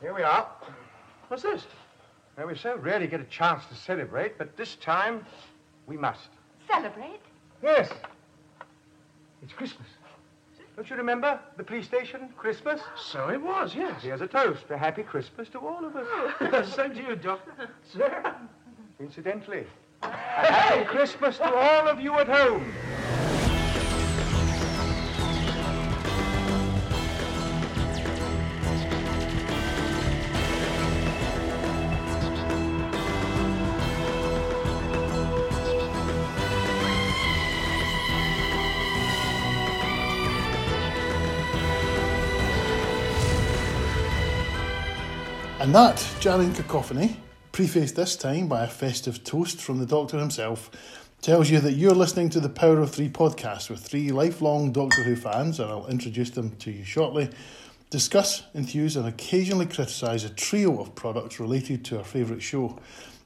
here we are. What's this? Well, we so rarely get a chance to celebrate, but this time we must. Celebrate? Yes. It's Christmas. Don't you remember the police station, Christmas? So it was, yes. Here's a toast. A happy Christmas to all of us. Oh, Same to you, Doctor. Sir? Incidentally, a happy Christmas to all of you at home. And that jarring cacophony, prefaced this time by a festive toast from the Doctor himself, tells you that you're listening to the Power of Three podcast with three lifelong Doctor Who fans, and I'll introduce them to you shortly. Discuss, enthuse, and occasionally criticise a trio of products related to our favourite show.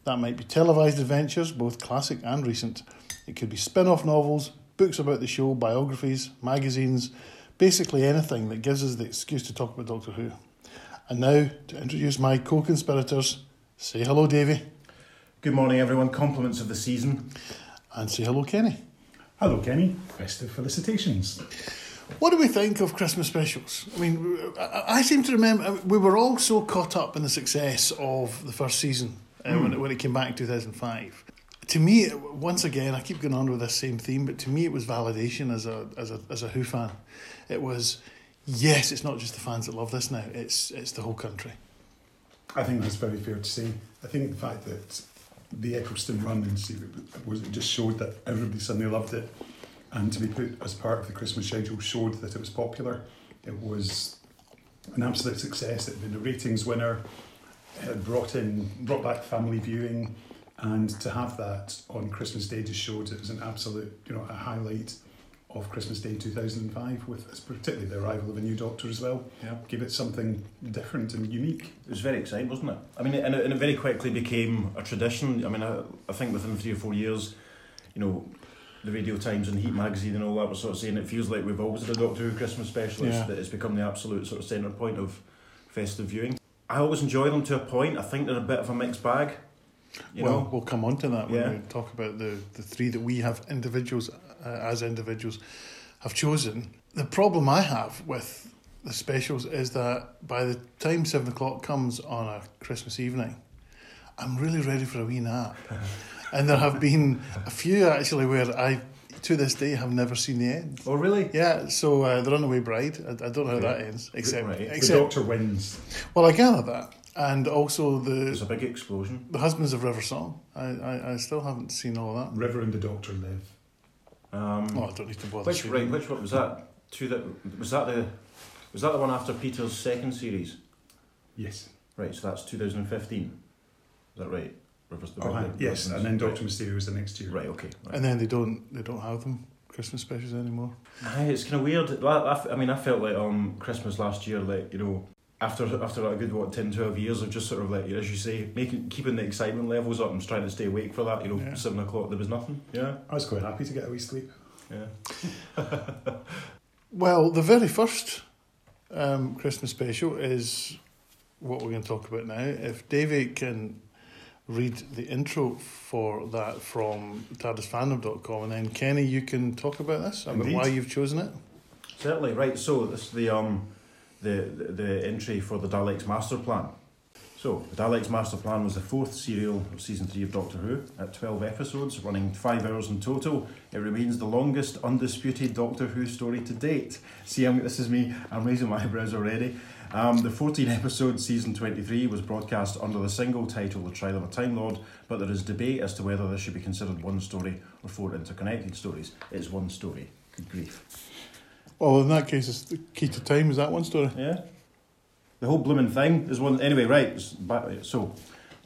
That might be televised adventures, both classic and recent. It could be spin off novels, books about the show, biographies, magazines, basically anything that gives us the excuse to talk about Doctor Who. And now, to introduce my co conspirators, say hello, Davy, Good morning, everyone. Compliments of the season. and say hello, Kenny. Hello, Kenny. Festive felicitations. What do we think of Christmas specials? I mean, I, seem to remember we were all so caught up in the success of the first season uh, when, it, when it came back in 2005. To me, once again, I keep going on with this same theme, but to me, it was validation as a as a as a Who fan. It was yes, it's not just the fans that love this now; it's it's the whole country. I think that's very fair to say. I think the fact that the Eccleston run and see was it just showed that everybody suddenly loved it, and to be put as part of the Christmas schedule showed that it was popular. It was an absolute success. It had been a ratings winner. It had brought in brought back family viewing, and to have that on Christmas Day just showed it was an absolute you know a highlight of Christmas Day 2005 with particularly the arrival of a new doctor as well. Yeah. Give it something different and unique. It was very exciting, wasn't it? I mean, and it, and it very quickly became a tradition. I mean, I, I think within three or four years, you know, the Radio Times and Heat magazine and all that were sort of saying it feels like we've always had a Doctor Who Christmas specialist. Yeah. That it's become the absolute sort of centre point of festive viewing. I always enjoy them to a point. I think they're a bit of a mixed bag. You well, know, we'll come on to that when Yeah. we talk about the, the three that we have individuals uh, as individuals have chosen. The problem I have with the specials is that by the time seven o'clock comes on a Christmas evening, I'm really ready for a wee nap. and there have been a few actually where I, to this day, have never seen the end. oh really? Yeah, so uh, the Runaway Bride, I, I don't know how that ends, except, Right. The The doctor wins. well, I gather that. And also the There's a big explosion. the Husbands of River Song. I, I, I still haven't seen all that. River and the doctor live. Um, Oh, I don't need to bother. which right? them. Which one was that? Two that was that the was that the one after Peter's second series? Yes. Right, so that's 2015. Is that right? Rivers the Oh, River- hi. yes, and then right. Doctor Mysterio was the next year. Right, okay. Right. And then they don't they don't have them Christmas specials anymore. Aye, it's kind of weird. I I f- I mean, I felt like um Christmas last year, like you know, after after a good what 10, 12 years of just sort of like as you say, making keeping the excitement levels up and trying to stay awake for that. You know, Yeah. seven o'clock there was nothing. Yeah, I was quite happy to get a wee sleep. yeah. Well, the very first um, Christmas special is what we're going to talk about now. If Davey can read the intro for that from tardisfandom.com and then Kenny you can talk about this about why you've chosen it. Certainly, right. So this is the um the, the entry for the Daleks Master Plan. So the Daleks Master Plan was the fourth serial of season three of Doctor Who at twelve episodes, running five hours in total. It remains the longest undisputed Doctor Who story to date. See, I'm, this is me. I'm raising my eyebrows already. Um, the 14 episode season 23 was broadcast under the single title The Trial of a Time Lord, but there is debate as to whether this should be considered one story or four interconnected stories. It's one story. Good grief. Well, in that case, it's the key to time. Is that one story? Yeah. The whole blooming thing is one. Anyway, right. So,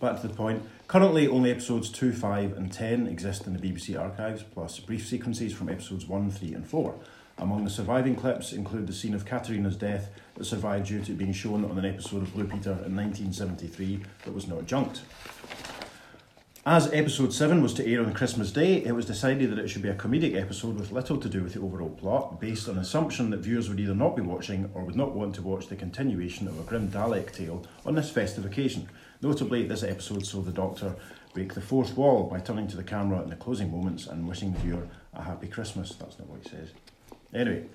back to the point. Currently, only episodes 2, 5, and 10 exist in the BBC archives, plus brief sequences from episodes 1, 3, and 4. Among the surviving clips include the scene of Katarina's death that survived due to being shown on an episode of Blue Peter in 1973 that was not junked. As episode 7 was to air on Christmas Day, it was decided that it should be a comedic episode with little to do with the overall plot, based on assumption that viewers would either not be watching or would not want to watch the continuation of a grim Dalek tale on this festive occasion. Notably, this episode saw the Doctor break the fourth wall by turning to the camera in the closing moments and wishing the viewer a happy Christmas. That's not what he says. Anyway,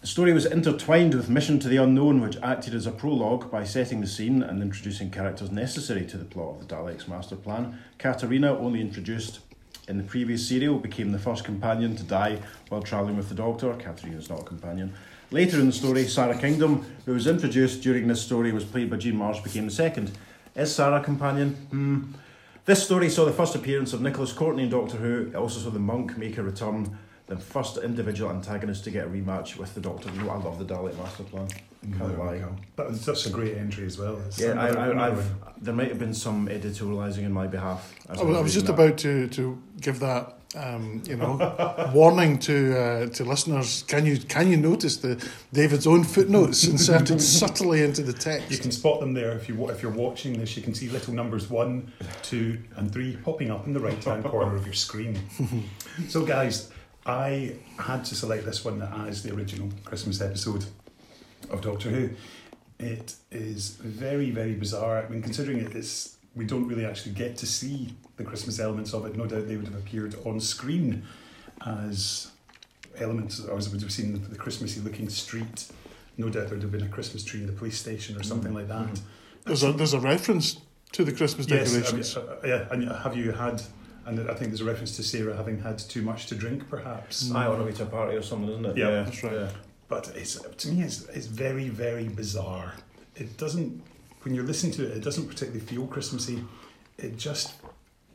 the story was intertwined with Mission to the Unknown, which acted as a prologue by setting the scene and introducing characters necessary to the plot of the Daleks' master plan. Katarina, only introduced in the previous serial, became the first companion to die while travelling with the Doctor. Katarina is not a companion. Later in the story, Sara Kingdom, who was introduced during this story, was played by Jean Marsh, became the second. Is Sarah a companion? Hmm. This story saw the first appearance of Nicholas Courtney in Doctor Who. It also saw the monk make a return the first individual antagonist to get a rematch with the Doctor. You know, I love the Dalek Master Plan. Can't There we lie. go. That was just a great entry as well. It's Yeah, I, I, I've, there might have been some editorialising in my behalf. as I was, I was just that. about to, to give that um, you know warning to uh, to listeners. Can you can you notice the David's own footnotes inserted subtly into the text? You can spot them there if you if you're watching this. You can see little numbers one, two, and three popping up in the right hand corner of your screen. so, guys, I had to select this one as the original Christmas episode of Doctor Who. It is very very bizarre. I mean, considering it, it is we don't really actually get to see the Christmas elements of it. No doubt they would have appeared on screen as elements, or as we would have seen the, the Christmassy looking street. No doubt there'd have been a Christmas tree in the police station or something like that. There's a there's a reference to the Christmas Yes, I mean, decorations. uh, yeah. And have you had? And I think there's a reference to Sara having had too much to drink, perhaps. Mm. I on a way to a party or something, isn't it? Yeah, that's right. yeah. But it's to me, it's, it's very, very bizarre. It doesn't. When you listen to it, it doesn't particularly feel Christmassy. It just,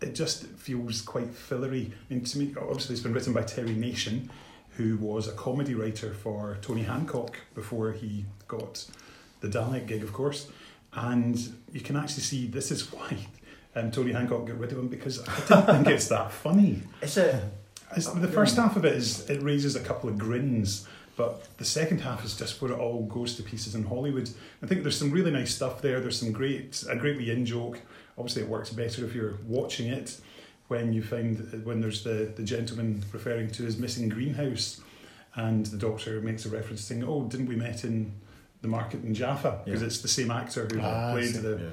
it just feels quite fillery. I mean, to me, obviously, it's been written by Terry Nation, who was a comedy writer for Tony Hancock before he got the Dalek gig, of course. And you can actually see this is why um, Tony Hancock got rid of him because I don't think it's that funny. Is it? It's, the first half of it is it raises a couple of grins, but the second half is just where it all goes to pieces in Hollywood. I think there's some really nice stuff there. There's some great a great wee in joke. Obviously, it works better if you're watching it when you find when there's the the gentleman referring to his missing greenhouse, and the doctor makes a reference saying, "Oh, didn't we met in the market in Jaffa?" Because Yeah. it's the same actor who Ah, played the Yeah.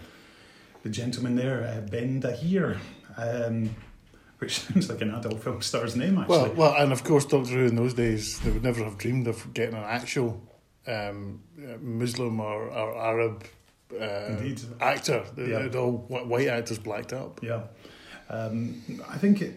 The gentleman there, uh, Ben Daheer. Um, which sounds like an adult film star's name, actually. Well, well, and of course, Doctor Who in those days, they would never have dreamed of getting an actual um, uh, Muslim or, or Arab uh, Indeed. actor. Yeah. they'd all white actors blacked up. Yeah, um, I think it.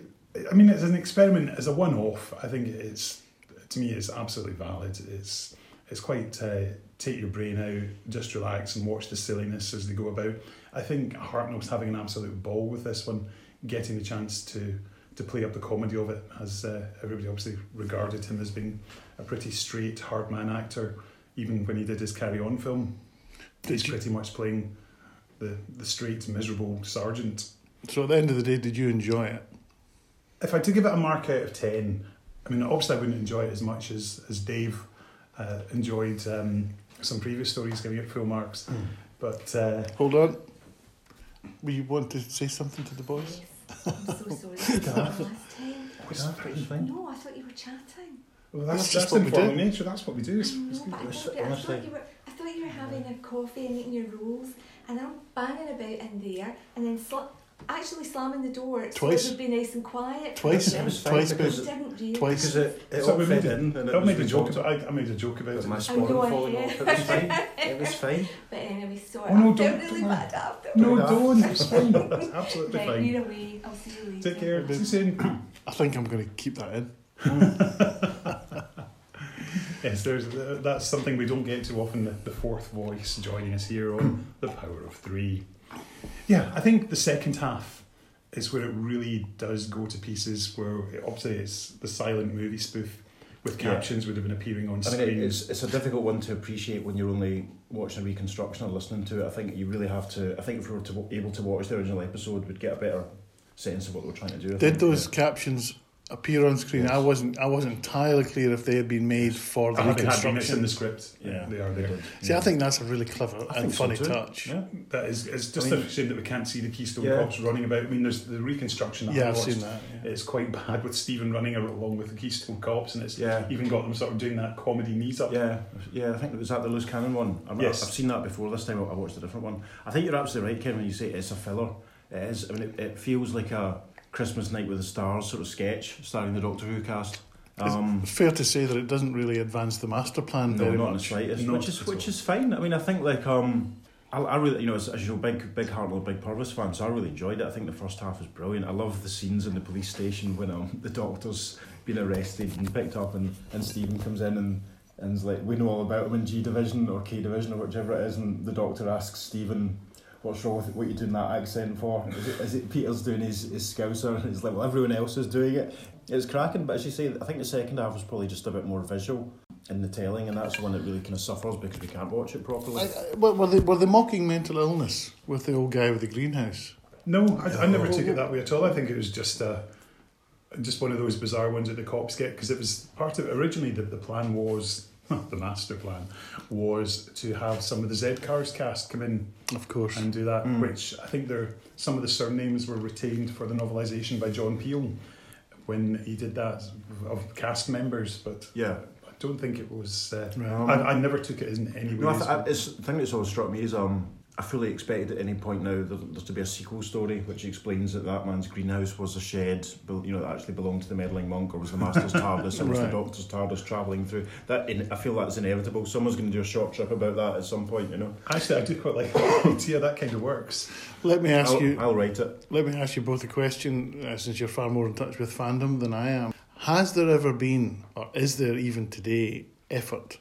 I mean, as an experiment, as a one-off, I think it's to me it's absolutely valid. It's it's quite uh, take your brain out, just relax and watch the silliness as they go about. I think Hartnell's having an absolute ball with this one, getting the chance to to play up the comedy of it, as uh, everybody obviously regarded him as being a pretty straight, hard man actor, even when he did his Carry On film. He's you, pretty much playing the the straight, miserable sergeant. so at the end of the day, did you enjoy it? If I had to give it a mark out of 10, I mean, obviously I wouldn't enjoy it as much as, as Dave uh, enjoyed um, some previous stories giving it full marks. But uh, Hold on. We want to say something to the boys? I'm so sorry. Last time. it's fine. No, I thought you were chatting. Well, That's that's, just that's what we do. nature. That's what we do. I It's, it's know, good. but I It's- thought, I thought you were. I thought you were having a coffee and eating your rolls, and I'm banging about in there, and then sla- actually slamming the door so Twice. it would be nice and quiet. Twice, It was twice, because- You didn't really. twice. Because it, it So all we fed made in and it I was made a joke about. I, I made a joke about about it. my I spawn know, falling off. It was fine. It was fine. But anyway, sorry. Oh, no, I felt don't- really don't bad after. No, Fair don't. It's fine. It's absolutely Right, fine. you're away. I'll see you later. Take care. See you soon. I think I'm going to keep that in. Yes, there's uh, that's something we don't get too often. The, the fourth voice joining us here on the Power of Three. Yeah, I think the second half is where it really does go to pieces. Where it, obviously it's the silent movie spoof with Yeah. captions would have been appearing on I screen. it- it's, it's a difficult one to appreciate when you're only watching a reconstruction or listening to it. I think you really have to. I think if we were to, able to watch the original episode, we'd get a better sense of what they were trying to do. I Did think, those yeah. captions appear on screen. I wasn't I wasn't entirely clear if they had been made for the I haven't had reconstruction. In the script. Yeah, they are there. See, I think that's a really clever I and think so funny touch. Yeah. That is, it's just I mean- a shame that we can't see the Keystone Yeah. Cops running about. I mean, there's the reconstruction. that Yeah, I I've watched. seen that. yeah. It's quite bad with Stephen running along with the Keystone Cops, and it's Yeah. even got them sort of doing that comedy knees up. Yeah, yeah. I think it was that the loose cannon one. I've, Yes. I've seen that before. This time I watched a different one. I think you're absolutely right, Ken, when you say it's a filler. It is. I mean, it, it feels like a Christmas night with the stars sort of sketch starring the Doctor Who cast. Um, It's fair to say that it doesn't really advance the master plan no, very not in the slightest. Not Which is which is fine. I mean, I think like um, I, I really you know as, as you know, big big Hartnell, big Purves fan, so I really enjoyed it. I think the first half is brilliant. I love the scenes in the police station when um the doctor's been arrested and picked up, and and Stephen comes in and. and's like, we know all about him in G Division or K Division or whichever it is, and the doctor asks Stephen, what's wrong with it? what you're doing that accent for? Is it, is it Peter's doing his, his scouser? And it's like, well, everyone else is doing it. It's cracking, but as you say, I think the second half was probably just a bit more visual in the telling, and that's the one that really kind of suffers because we can't watch it properly. I, I, were, were they were they mocking mental illness with the old guy with the greenhouse? No, I, I never oh. took it that way at all. I think it was just a, just one of those bizarre ones that the cops get because it was part of originally the, the plan was the master plan was to have some of the Z Cars cast come in Of course. and do that, Mm. which I think there some of the surnames were retained for the novelisation by John Peel when he did that of cast members, but yeah. I don't think it was. Uh, Um, I, I never took it in any way. No, I as th- I, it's, the thing that's always struck me is um, I fully expected at any point now there, there's to be a sequel story which explains that that man's greenhouse was a shed, you know, that actually belonged to the meddling monk, or was the master's TARDIS, or was the doctor's TARDIS travelling through. That in, I feel that's inevitable. Someone's going to do a short trip about that at some point, you know. Actually, I do quite like the idea that kind of works. Let me ask I'll, you. I'll write it. Let me ask you both a question, uh, since you're far more in touch with fandom than I am. Has there ever been, or is there even today, effort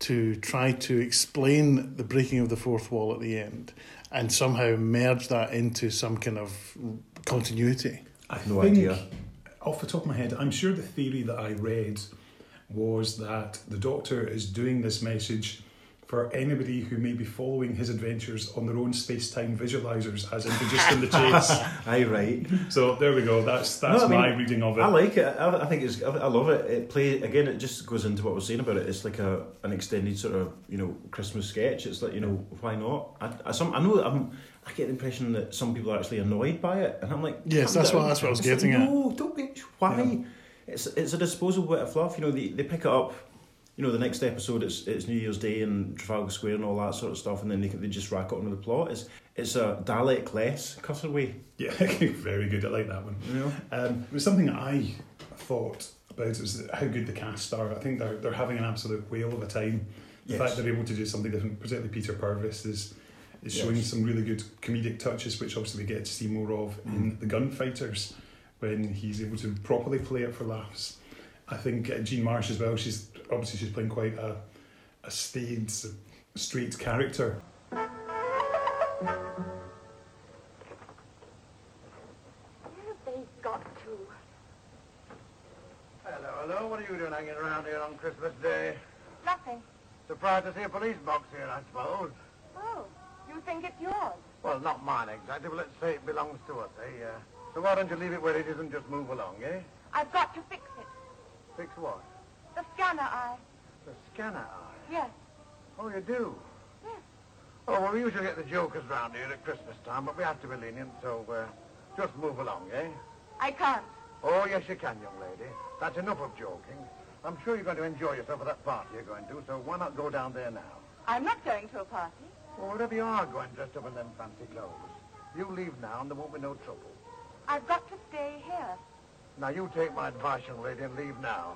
to try to explain the breaking of the fourth wall at the end and somehow merge that into some kind of continuity? I No think, idea. off the top of my head, I'm sure the theory that I read was that the Doctor is doing this message for anybody who may be following his adventures on their own space-time visualizers, as introduced in the chase. Aye, right. So there we go. That's that's No, I mean, my reading of it. I like it. I, I think it's. I, I love it. It play again. It just goes into what we're saying about it. It's like a an extended sort of you know Christmas sketch. It's like you know why not? I, I some I know that I'm. I get the impression that some people are actually annoyed by it, and I'm like, Yes, calm that's what- that's what I was It's like, getting at. No, don't be. Why? Yeah. It's it's a disposable bit of fluff. You know, they they pick it up. You know, the next episode it's it's New Year's Day and Trafalgar Square and all that sort of stuff, and then they they just rack it onto the plot. It's it's a Dalek less cutaway. Yeah, very good. I like that one. You know. Um, it was something I thought about it was how good the cast are. I think they're they're having an absolute whale of a time. The Yes. fact they're able to do something different, particularly Peter Purves, is is showing Yes. some really good comedic touches, which obviously we get to see more of in the Gunfighters when he's able to properly play it for laughs. I think uh, Jean Marsh as well. She's obviously she's playing quite a a staid, straight character. Where have they got to? Hello, hello. What are you doing hanging around here on Christmas Day? Nothing. Surprised to see a police box here, I suppose. Oh, you think it's yours? Well, not mine exactly, but let's say it belongs to us, eh? Uh, so why don't you leave it where it is and just move along, eh? I've got to fix it. Fix what? The scanner eye. The scanner eye. Yes. Oh, you do? Yes. Oh, well, we usually get the jokers round here at Christmas time, but we have to be lenient, so uh, just move along, eh? I can't. Oh, yes, you can, young lady. That's enough of joking. I'm sure you're going to enjoy yourself at that party you're going to, so why not go down there now? I'm not going to a party. Well, wherever you are going dressed up in them fancy clothes, you leave now and there won't be no trouble. I've got to stay here. Now, you take my advice, young lady, and leave now.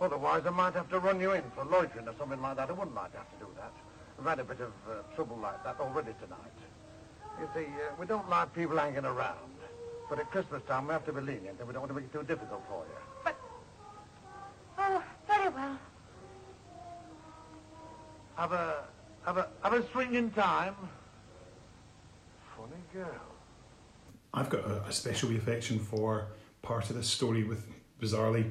Otherwise, I might have to run you in for loitering or something like that. I wouldn't like to have to do that. I've had a bit of uh, trouble like that already tonight. You see, uh, we don't like people hanging around. But at Christmas time, we have to be lenient, and we don't want to make it too difficult for you. But... Oh, very well. Have a, have a, have a swinging time. Funny girl. I've got a, a special affection for part of this story with bizarrely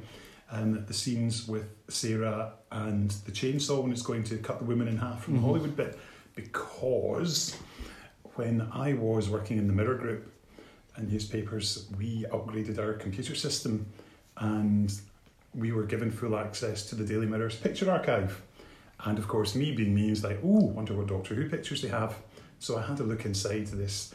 um, the scenes with Sara and the chainsaw when it's going to cut the woman in half from the Hollywood bit because when I was working in the Mirror Group and newspapers, we upgraded our computer system and we were given full access to the Daily Mirror's picture archive. And of course, me being me was like, oh, wonder what Doctor Who pictures they have. So I had a look inside this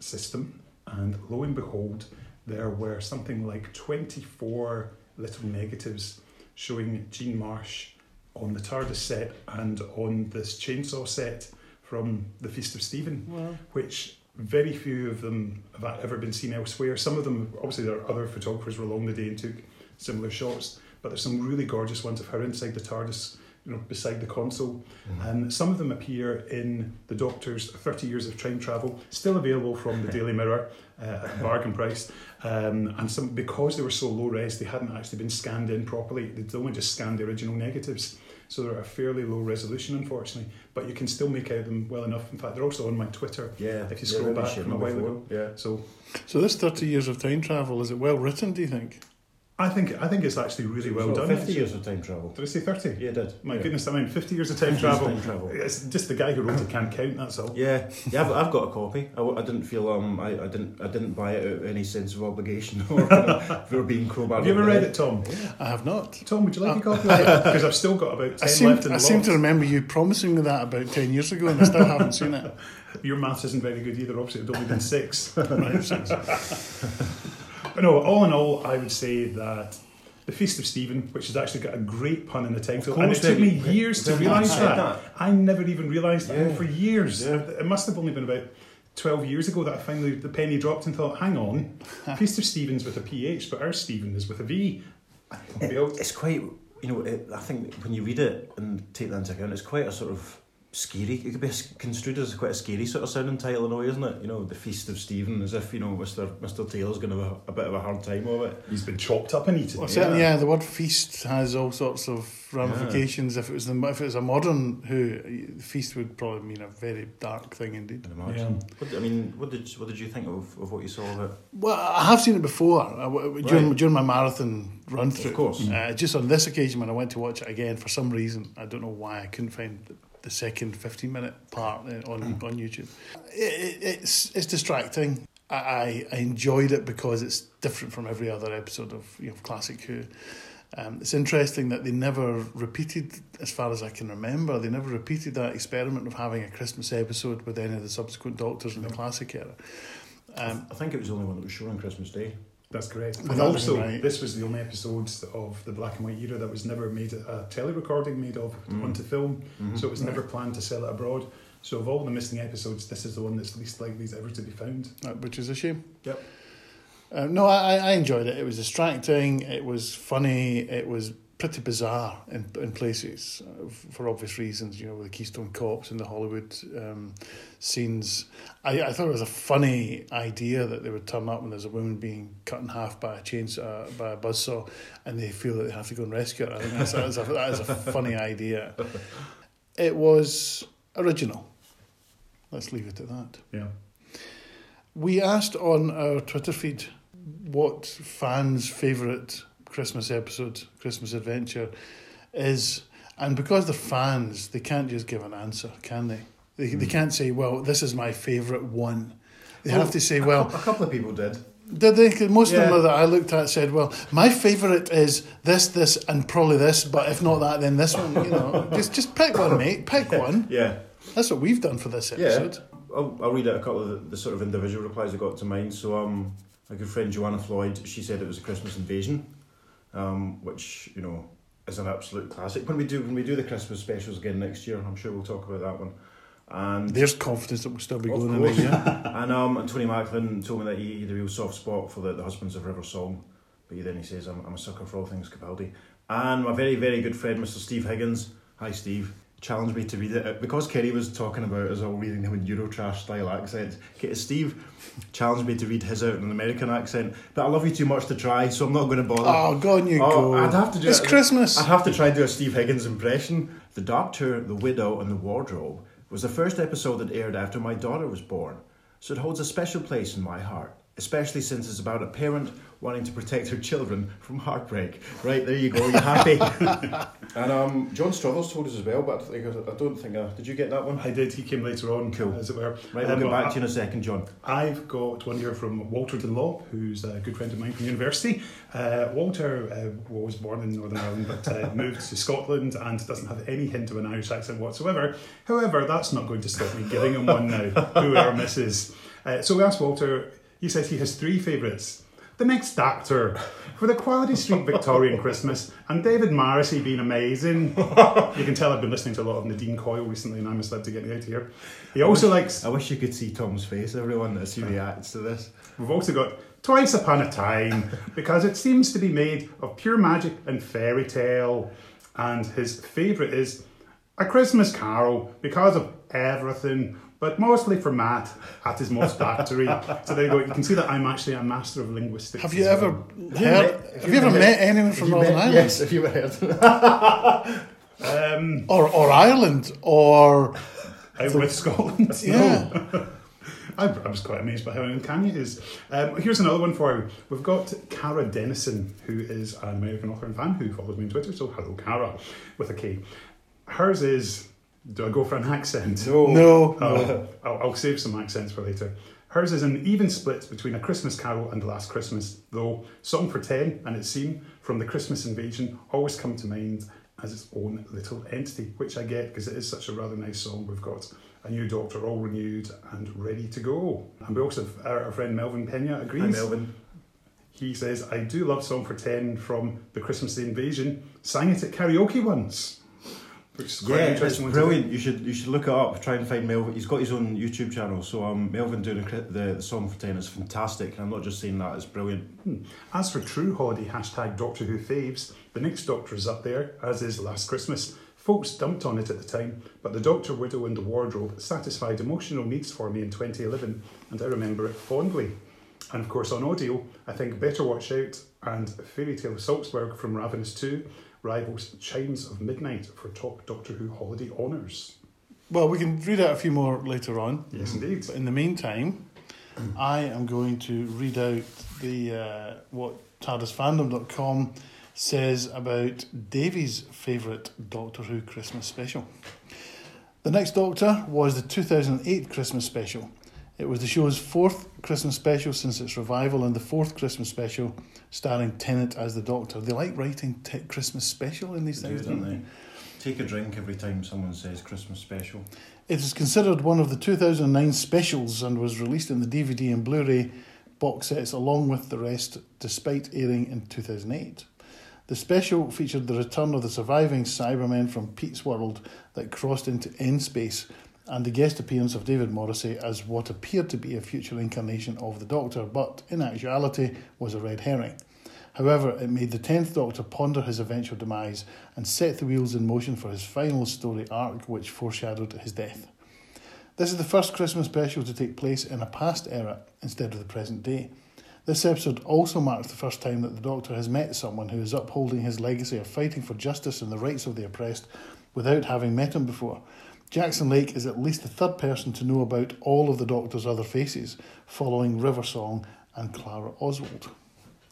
system, and lo and behold, there were something like 24 little negatives showing Jean Marsh on the TARDIS set and on this chainsaw set from the Feast of Stephen, which very few of them have ever been seen elsewhere. Some of them, obviously, there are other photographers were along the day and took similar shots, but there's some really gorgeous ones of her inside the TARDIS, you know, beside the console. And some of them appear in the Doctor's 30 Years of Time Travel, still available from the Daily Mirror uh, at a bargain price. Um, and some because they were so low res, they hadn't actually been scanned in properly. They'd only just scanned the original negatives. So they're at a fairly low resolution, unfortunately, but you can still make out them well enough. In fact, they're also on my Twitter. Yeah. If you scroll maybe back shared from a them while before. ago. Yeah. So So this 30 years of time travel, is it well written, do you think? I think I think it's actually really well done. 50 actually. years of time travel. Did I say 30? Yeah, it did. My yeah. goodness, I mean, 50 years of time travel. time travel. It's just the guy who wrote it can't count, that's all. Yeah, yeah, I've, I've got a copy. I, w- I didn't feel um, I, I didn't I didn't buy it out of any sense of obligation or kind of, for being crowbarred. Have you ever read it, Tom? I have not. Tom, would you like a copy? Because I've still got about 10 I seem, left in the I seem to remember you promising me that about 10 years ago and I still haven't seen it. Your maths isn't very good either, obviously, it's only been six. Right, so it's- But no, all in all, I would say that the Feast of Stephen, which has actually got a great pun in the title, and it took me years to realise that. that. I never even realised that Yeah. for years. Yeah. It must have only been about 12 years ago that I finally, the penny dropped and thought, hang on, Feast of Stephen's with a PH, but our Stephen is with a V. It- it's quite you know it, I think when you read it and take that into account, it's quite a sort of scary. It could be construed as quite a scary sort of sounding title in a way, isn't it? You know, the Feast of Stephen, as if you know Mister Mister Taylor's going to have a, a bit of a hard time of it. He's been chopped up and eaten. Well, certainly, yeah, the word feast has all sorts of ramifications. If it was the, if it was a modern who, feast would probably mean a very dark thing indeed. I'd imagine. What, I mean, what did what did you think of, of what you saw of it? Well, I have seen it before during, Right. during my marathon run through. Of course. Uh, just on this occasion, when I went to watch it again, for some reason, I don't know why, I couldn't find the, second 15 minute part on, on YouTube. It, it, it's, it's distracting. I, I I enjoyed it because it's different from every other episode of you know, Classic Who. Um, it's interesting that they never repeated, as far as I can remember, they never repeated that experiment of having a Christmas episode with any of the subsequent Doctors in the Classic era. Um, I think it was the only one that was shown on Christmas Day. That's correct. Well, And that also, right. this was the only episodes of the black and white era that was never made a tele-recording made of Mm. onto film, Mhm. so it was never planned to sell it abroad. So of all the missing episodes, this is the one that's least likely ever to be found. uh, which is a shame. Yep. Uh, no, I, I enjoyed it. It was distracting. It was funny. It was pretty bizarre in in places uh, for obvious reasons. You know, with the Keystone Cops and the Hollywood um, scenes. I, I thought it was a funny idea that they would turn up when there's a woman being cut in half by a chainsaw by a buzzsaw, and they feel that they have to go and rescue her. I think that's, that, is a, that is a funny idea. It was original. Let's leave it at that. Yeah. We asked on our Twitter feed what fans' favourite Christmas episode, Christmas adventure is. And because they're fans, they can't just give an answer, can they? They, they can't say, well, this is my favourite one. They have to say, well, a couple of people did. did they? 'Cause most of them that I looked at said, well, my favourite is this, this, and probably this, but if not that, then this one. You know, just, just pick one, mate. Pick one. Yeah, That's what we've done for this yeah. episode. I'll, I'll read out a couple of the, the sort of individual replies I got to mine. So, um, my good friend Joanna Floyd, she said it was a Christmas Invasion, um, which you know is an absolute classic. When we do when we do the Christmas specials again next year, I'm sure we'll talk about that one. And There's confidence that we'll still be going in course. year. and um, and Tony Macklin told me that he, he had a real soft spot for the, the Husbands of River song, but he then he says I'm, I'm a sucker for all things Capaldi. And my very very good friend Mr Steve Higgins, hi Steve, challenged me to read it Uh, because Kerry was talking about us all reading him in Eurotrash style accents. Okay, Steve challenged me to read his out in an American accent, but I love you too much to try, so I'm not going to bother. Oh, go on you Oh, go. I'd have to do It's it. Christmas. I'd have to try and do a Steve Higgins impression. The Doctor, the Widow, and the Wardrobe was the first episode that aired after my daughter was born, so it holds a special place in my heart. Especially since it's about a parent wanting to protect her children from heartbreak. Right, there you go, you're happy. and um, John Struthers told us as well, but I, don't think, uh, did you get that one? I did. He came later on, Cool. as it were. Right, we'll Um, get back I- to you in a second, John. I've got one here from Walter Dunlop, who's a good friend of mine from university. Uh, Walter uh, was born in Northern Ireland but uh, moved to Scotland and doesn't have any hint of an Irish accent whatsoever. However, that's not going to stop me giving him one now, whoever misses. Uh, so we asked Walter, he says he has three favourites. The Next Doctor, for the Quality Street Victorian Christmas, and David Morrissey being amazing. You can tell I've been listening to a lot of Nadine Coyle recently and I misled to get me out of here. He also likes I wish you could see Tom's face, everyone, as he reacts to this. We've also got Twice Upon a Time because it seems to be made of pure magic and fairy tale. And his favourite is A Christmas Carol because of everything, but mostly for Matt at his most doctory. so there you go. You can see that I'm actually a master of linguistics. Have you as ever well. heard? Have you ever met anyone from Northern Ireland? Yes, if you were heard. Um, Or, or Ireland? Or. out with Scotland. Yeah. I, I was quite amazed by how uncanny it is. Um, here's another one for you. We've got Kara Dennison, who is an American author and fan who follows me on Twitter. So hello, Kara, with a K. Hers is. Do I go for an accent? No. No. Oh. oh, I'll, I'll save some accents for later. Hers is an even split between A Christmas Carol and Last Christmas, though Song for Ten and its scene from the Christmas Invasion always come to mind as its own little entity, which I get because it is such a rather nice song. We've got a new doctor all renewed and ready to go. And we also have our, our friend Melvin Pena agrees. Hi, Melvin. He says, I do love Song for Ten from the Christmas Invasion. Sang it at karaoke once. Which is quite Yeah, an it's interesting one brilliant. You should you should look it up. Try and find Melvin. He's got his own YouTube channel. So um, Melvin doing the, the the song for ten is fantastic. And I'm not just saying that; it's brilliant. As for true holiday hashtag Doctor Who faves, the next Doctor is up there, as is Last Christmas. Folks dumped on it at the time, but the Doctor, Widow, and the Wardrobe satisfied emotional needs for me in 2011, and I remember it fondly. And of course, on audio, I think Better Watch Out and Fairy Tale of Salzburg from Ravenous 2 rivals Chimes of Midnight for top Doctor Who holiday honours. Well, we can read out a few more later on. Yes, indeed. But in the meantime, I am going to read out the uh, what TARDISFandom.com says about Davy's favourite Doctor Who Christmas special. The Next Doctor was the 2008 Christmas special. It was the show's fourth Christmas special since its revival and the fourth Christmas special starring Tennant as the Doctor. They like writing t- Christmas special in these things, don't they? Take a drink every time someone says Christmas special. It is considered one of the 2009 specials and was released in the DVD and Blu ray box sets along with the rest, despite airing in 2008. The special featured the return of the surviving Cybermen from Pete's world that crossed into N space and the guest appearance of David Morrissey as what appeared to be a future incarnation of the Doctor, but in actuality was a red herring. However, it made the Tenth Doctor ponder his eventual demise and set the wheels in motion for his final story arc, which foreshadowed his death. This is the first Christmas special to take place in a past era instead of the present day. This episode also marks the first time that the Doctor has met someone who is upholding his legacy of fighting for justice and the rights of the oppressed without having met him before. Jackson Lake is at least the third person to know about all of the Doctor's other faces, following River Song and Clara Oswald.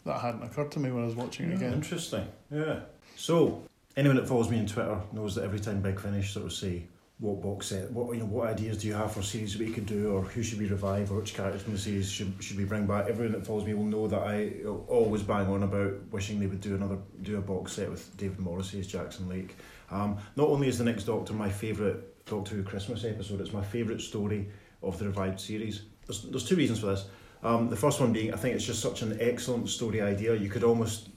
That hadn't occurred to me when I was watching it again. Interesting. Yeah. So anyone that follows me on Twitter knows that every time Big Finish sort of say what box set, what you know, what ideas do you have for series that we could do, or who should we revive, or which characters from the series should should we bring back? Everyone that follows me will know that I always bang on about wishing they would do another do a box set with David Morrissey as Jackson Lake. Um, not only is the next Doctor my favourite Doctor Who Christmas episode, it's my favourite story of the revived series. There's, there's two reasons for this. Um, the first one being, I think it's just such an excellent story idea. You could almost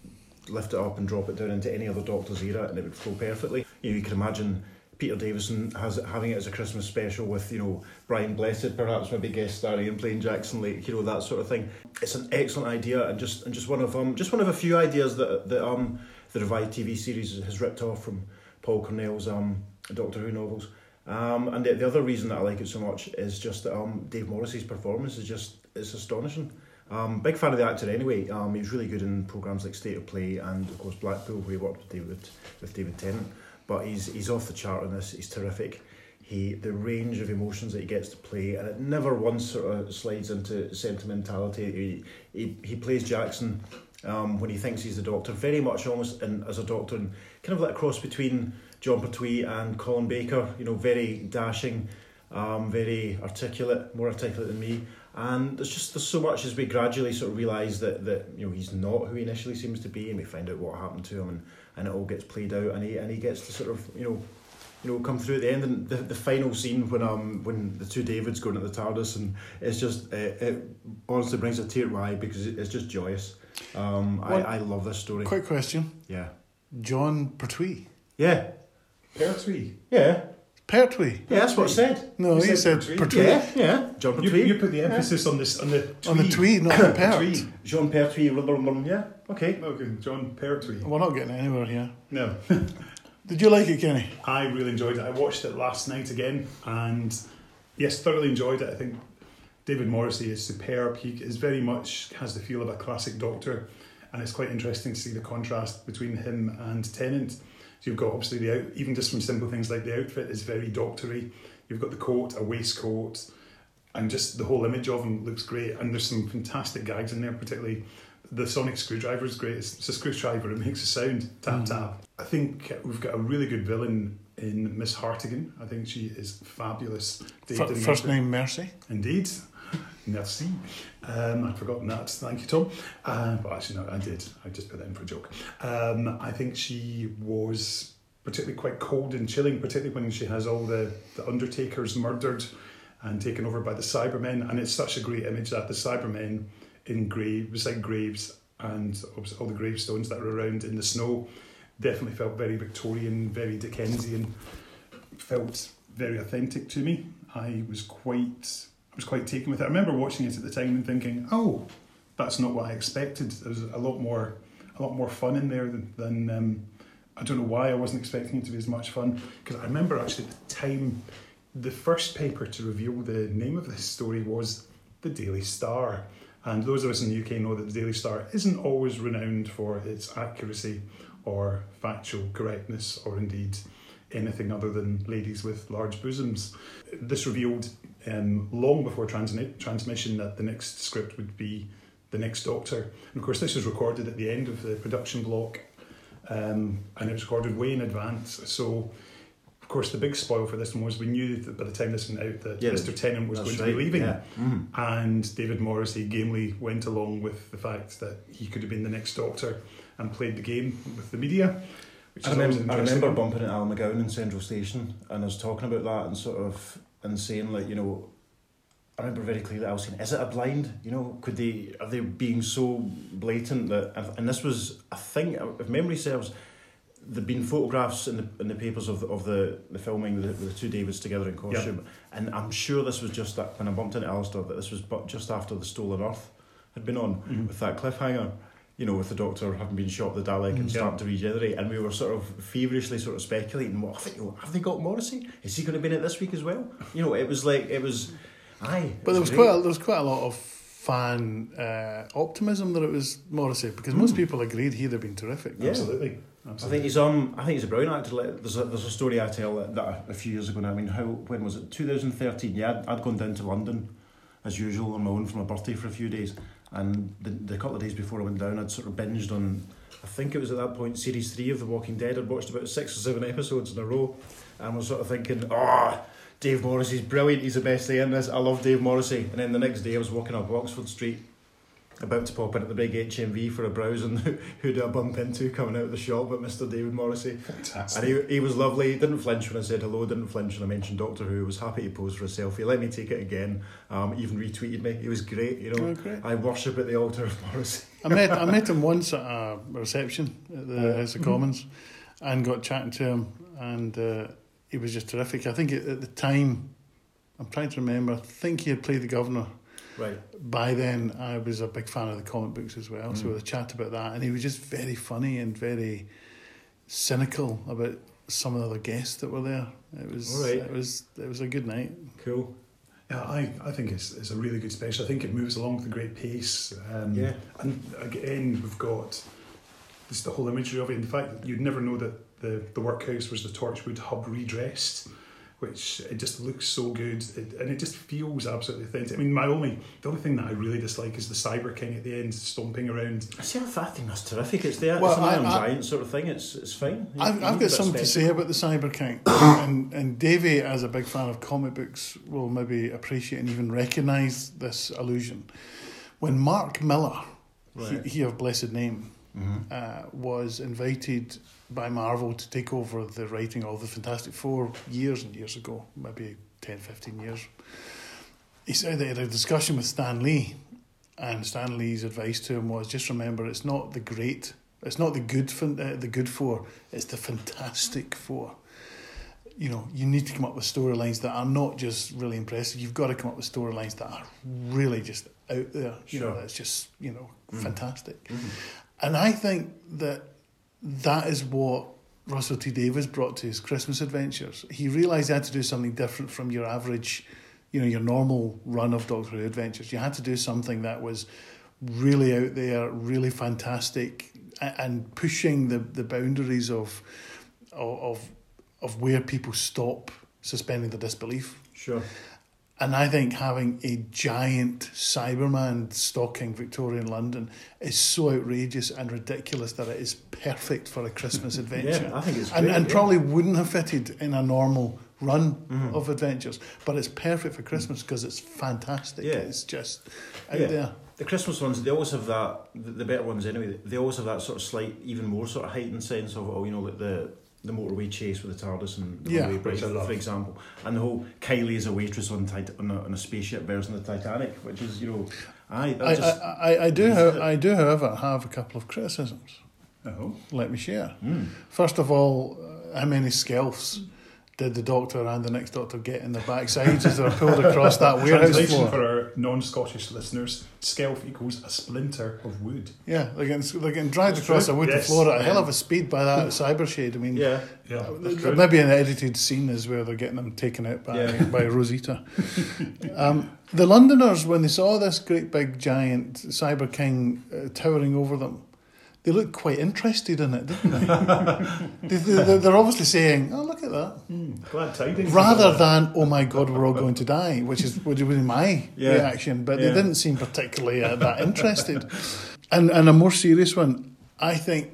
lift it up and drop it down into any other Doctor's era, and it would flow perfectly. You know, you could imagine Peter Davison has having it as a Christmas special with you know Brian Blessed perhaps maybe guest starring and playing Jackson Lake, you know that sort of thing. It's an excellent idea and just and just one of um just one of a few ideas that that um the revived TV series has ripped off from Paul Cornell's um Doctor Who novels. Um, and the, the other reason that I like it so much is just that um, Dave Morrissey's performance is just it's astonishing. Um, big fan of the actor anyway. Um, he was really good in programs like State of Play and of course Blackpool, where he worked with David with David Tennant. But he's he's off the chart in this. He's terrific. he the range of emotions that he gets to play, and it never once sort of slides into sentimentality. He he, he plays Jackson um, when he thinks he's the Doctor, very much almost in, as a Doctor, and kind of like a cross between Jon Pertwee and Colin Baker. You know, very dashing, um, very articulate, more articulate than me. And there's just there's so much as we gradually sort of realise that that you know he's not who he initially seems to be, and we find out what happened to him, and, and it all gets played out, and he and he gets to sort of you know you know, come through at the end and the, the final scene when um when the two Davids go into the TARDIS and it's just it, it honestly brings a tear to my eye because it, it's just joyous. Um, I, I love this story. Quick question. Yeah, Jon Pertwee. yeah, Pertwee. yeah, Pertwee. yeah. That's what I said. No, You he said said Pertwee? Pertwee. Yeah, yeah. Jon You, Pertwee. you put the emphasis on this on the On the twee. twee, not the pert. Twee. Jean Pertwee. blah, blah, blah, Yeah. Okay. Okay, Jon Pertwee. We're not getting anywhere here. No, Did you like it, Kenny? I really enjoyed it. I watched it last night again, and yes, thoroughly enjoyed it. I think David Morrissey is superb. He is very much has the feel of a classic Doctor, and it's quite interesting to see the contrast between him and Tennant. So you've got obviously the out, even just from simple things like the outfit is very doctory. You've got the coat, a waistcoat, and just the whole image of him looks great. And there's some fantastic gags in there, particularly the sonic screwdriver is great. It's, a screwdriver, it makes a sound, tap mm. tap. I think we've got a really good villain in Miss Hartigan. I think she is fabulous. F- first name Mercy. Indeed. Merci. Um, I'd forgotten that. Thank you, Tom. Uh, but actually, no, I did. I just put that in for a joke. Um, I think she was particularly quite cold and chilling, particularly when she has all the, the Undertakers murdered and taken over by the Cybermen. And it's such a great image that the Cybermen in grave, beside graves and all the gravestones that are around in the snow definitely felt very Victorian, very Dickensian, felt very authentic to me. I was quite was quite taken with it. I remember watching it at the time and thinking, "Oh, that's not what I expected." There's a lot more a lot more fun in there than, than um, I don't know why I wasn't expecting it to be as much fun because I remember actually at the time the first paper to reveal the name of this story was the Daily Star. And those of us in the UK know that the Daily Star isn't always renowned for its accuracy or factual correctness or indeed anything other than ladies with large bosoms. This revealed um, long before transmi- transmission that the next script would be The Next Doctor. And of course, this was recorded at the end of the production block um, and it was recorded way in advance. So, of course, the big spoil for this one was we knew that by the time this went out that Yeah, Mr. Tennant was going to be leaving. Yeah. Mhm. And David Morrissey gamely went along with the fact that he could have been the next Doctor and played the game with the media. Which I remember, I remember bumping into Al McGown in Central Station and I was talking about that and sort of and saying like you know I remember very clearly I was saying is it a blind? You know could they are they being so blatant that and this was I think if memory serves there'd been photographs in the in the papers of the, of the, the filming with the, with the two Davids together in costume and I'm sure this was just that when I bumped into Alistair that this was but just after the Stolen Earth had been on Mhm. with that cliffhanger you know, with the Doctor having been shot the Dalek and Mm, yeah. starting to regenerate, and we were sort of feverishly sort of speculating, what have they, have they got Morrissey? Is he going to be in it this week as well? You know, it was like it was, aye. But there was great. quite a, there was quite a lot of fan uh, optimism that it was Morrissey because most people agreed he'd have been terrific. Yeah. Absolutely. I think he's um. I think he's a brilliant actor. There's a there's a story I tell that, that a few years ago. Now, I mean, how when was it? 2013. Yeah, I'd, I'd gone down to London, as usual, on my own for my birthday for a few days, and the, the couple of days before I went down, I'd sort of binged on. I think it was at that point series three of The Walking Dead. I'd watched about six or seven episodes in a row, and was sort of thinking, oh. Dave Morrissey's brilliant. He's the best thing in this. I love Dave Morrissey. And then the next day, I was walking up Oxford Street, about to pop in at the big HMV for a browse, and who do I bump into coming out of the shop but Mr. David Morrissey. Fantastic. And he, he was lovely, he didn't flinch when I said hello, didn't flinch when I mentioned Doctor Who, was happy to pose for a selfie, let me take it again, um, even retweeted me, he was great, you know. Oh, great. I worship at the altar of Morrissey. I met I met him once at a reception at the House of Commons, and got chatting to him, and uh, he was just terrific. I think at, at the time, I'm trying to remember. I think he had played the governor. Right. By then, I was a big fan of the comic books as well, so Mm. we had a chat about that, and he was just very funny and very cynical about some of the other guests that were there. It was All right. it was it was a good night. Cool. Yeah, I, I think it's, it's a really good special. I think it moves along with a great pace. Um, Yeah. And again, we've got this the whole imagery of it. In fact, that you'd never know that the, the workhouse was the Torchwood hub redressed. Which it just looks so good it, and it just feels absolutely authentic. I mean, my only the only thing that I really dislike is the Cyber King at the end stomping around. See, I think that's terrific. It's the Well, it's an I- Iron I- Giant sort of thing. It's it's fine. You- I've, you I've got bit something to say about the Cyber King, and and Davey, as a big fan of comic books, will maybe appreciate and even recognise this allusion. When Mark Millar, Right. he, he of blessed name, Mhm. uh, was invited by Marvel to take over the writing of the Fantastic Four years and years ago, maybe 10, 15 years. He said that he had a discussion with Stan Lee, and Stan Lee's advice to him was just remember it's not the great, it's not the good, fan- uh, the good four, it's the fantastic four. You know, you need to come up with storylines that are not just really impressive. You've got to come up with storylines that are really just out there. You know, Sure. that's just you know Mm. fantastic. Mhm. And I think that that is what Russell T Davies brought to his Christmas adventures. He realised he had to do something different from your average, you know, your normal run of Doctor Who adventures. You had to do something that was really out there, really fantastic, and pushing the, the boundaries of, of of where people stop suspending their disbelief. Sure. And I think having a giant Cyberman stalking Victorian London is so outrageous and ridiculous that it is perfect for a Christmas adventure. Yeah, I think it's and, great, and yeah. probably wouldn't have fitted in a normal run Mhm. of adventures, but it's perfect for Christmas because it's fantastic. Yeah. It's just out Yeah. there. The Christmas ones, they always have that. The, the better ones, anyway. They always have that sort of slight, even more sort of heightened sense of, oh, you know, like the the motorway chase with the TARDIS and the Yeah, Runaway which Bride, I love. for example, and the whole Kylie as a waitress on Tit- on, a, on a spaceship version of the Titanic, which is, you know, aye, that I, just I, I, I do, ho- I do, however, have a couple of criticisms. Oh, Let me share. Mm. First of all, uh, how many skelfs did the doctor and the next doctor get in their backsides as they're pulled across that warehouse translation floor? for our non-Scottish listeners: skelf equals a splinter of wood. Yeah, they're getting, they're getting dragged That's across true. a wood Yes. floor at a hell of a speed by that cyber shade. I mean, yeah, Yeah, uh, there true. maybe an edited scene is where they're getting them taken out by, Yeah. by Rosita. um, the Londoners, when they saw this great big giant cyber king uh, towering over them, they looked quite interested in it, didn't they? they? They're obviously saying, "Oh, look at that," Glad tidings. rather than "Oh my God, we're all going to die," which is would been my Yeah. reaction. But Yeah. they didn't seem particularly uh, that interested. And and a more serious one, I think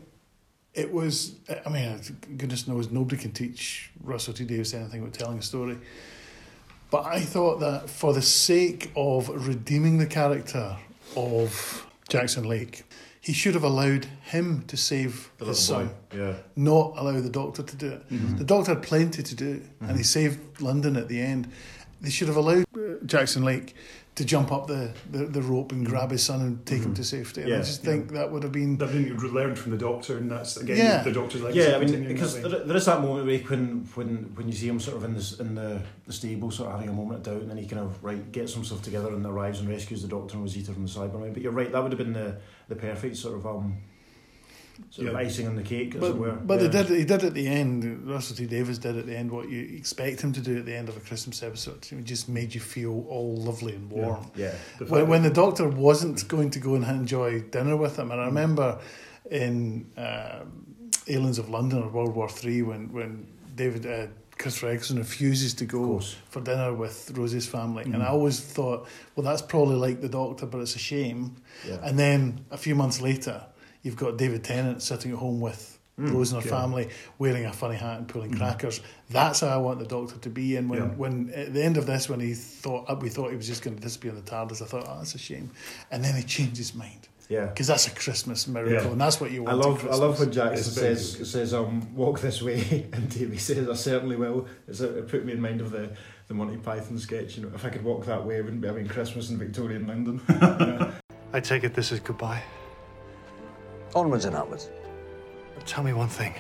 it was. I mean, goodness knows, nobody can teach Russell T Davies anything about telling a story. But I thought that for the sake of redeeming the character of Jackson Lake, he should have allowed him to save the his son. Yeah, not allow the doctor to do it. Mm-hmm. The doctor had plenty to do, and he mm-hmm. saved London at the end. They should have allowed Jackson Lake to jump up the, the, the rope and grab his son and take him to safety. And I Yeah, just think that would have been. They've been learned from the Doctor, and that's again Yeah. the Doctor's legacy. yeah. I mean, because there, there is that moment where when when when you see him sort of in this in the, the stable, sort of having a moment of doubt, and then he kind of right gets himself together and arrives and rescues the Doctor and Rosita from the Cybermen. But you're right, that would have been the the perfect sort of um sort of Yeah. icing on the cake, as But, it were. but yeah. they did. He did at the end. Russell T Davies did at the end what you expect him to do at the end of a Christmas episode. It just made you feel all lovely and warm. Yeah. The fact when, when the doctor wasn't going to go and enjoy dinner with him, and I remember in um Aliens of London or World War Three when when David uh, Christopher Eccleston refuses to go for dinner with Rosie's family, and Mhm. I always thought, well, that's probably like the doctor, but it's a shame. Yeah. And then a few months later, you've got David Tennant sitting at home with Mm, Rose and her yeah. family, wearing a funny hat and pulling Mhm. crackers. That's how I want the Doctor to be. And when, Yeah. when at the end of this, when he thought we thought he was just going to disappear in the TARDIS, I thought, oh, that's a shame. And then he changed his mind yeah. because that's a Christmas miracle, Yeah. and that's what you want. at love I love when Jackson says good. says um walk this way and Davey says I certainly will. It's, it put me in mind of the, the Monty Python sketch. You know, if I could walk that way, I wouldn't be having Christmas in Victorian London. I take it this is goodbye. Onwards and upwards. But tell me one thing.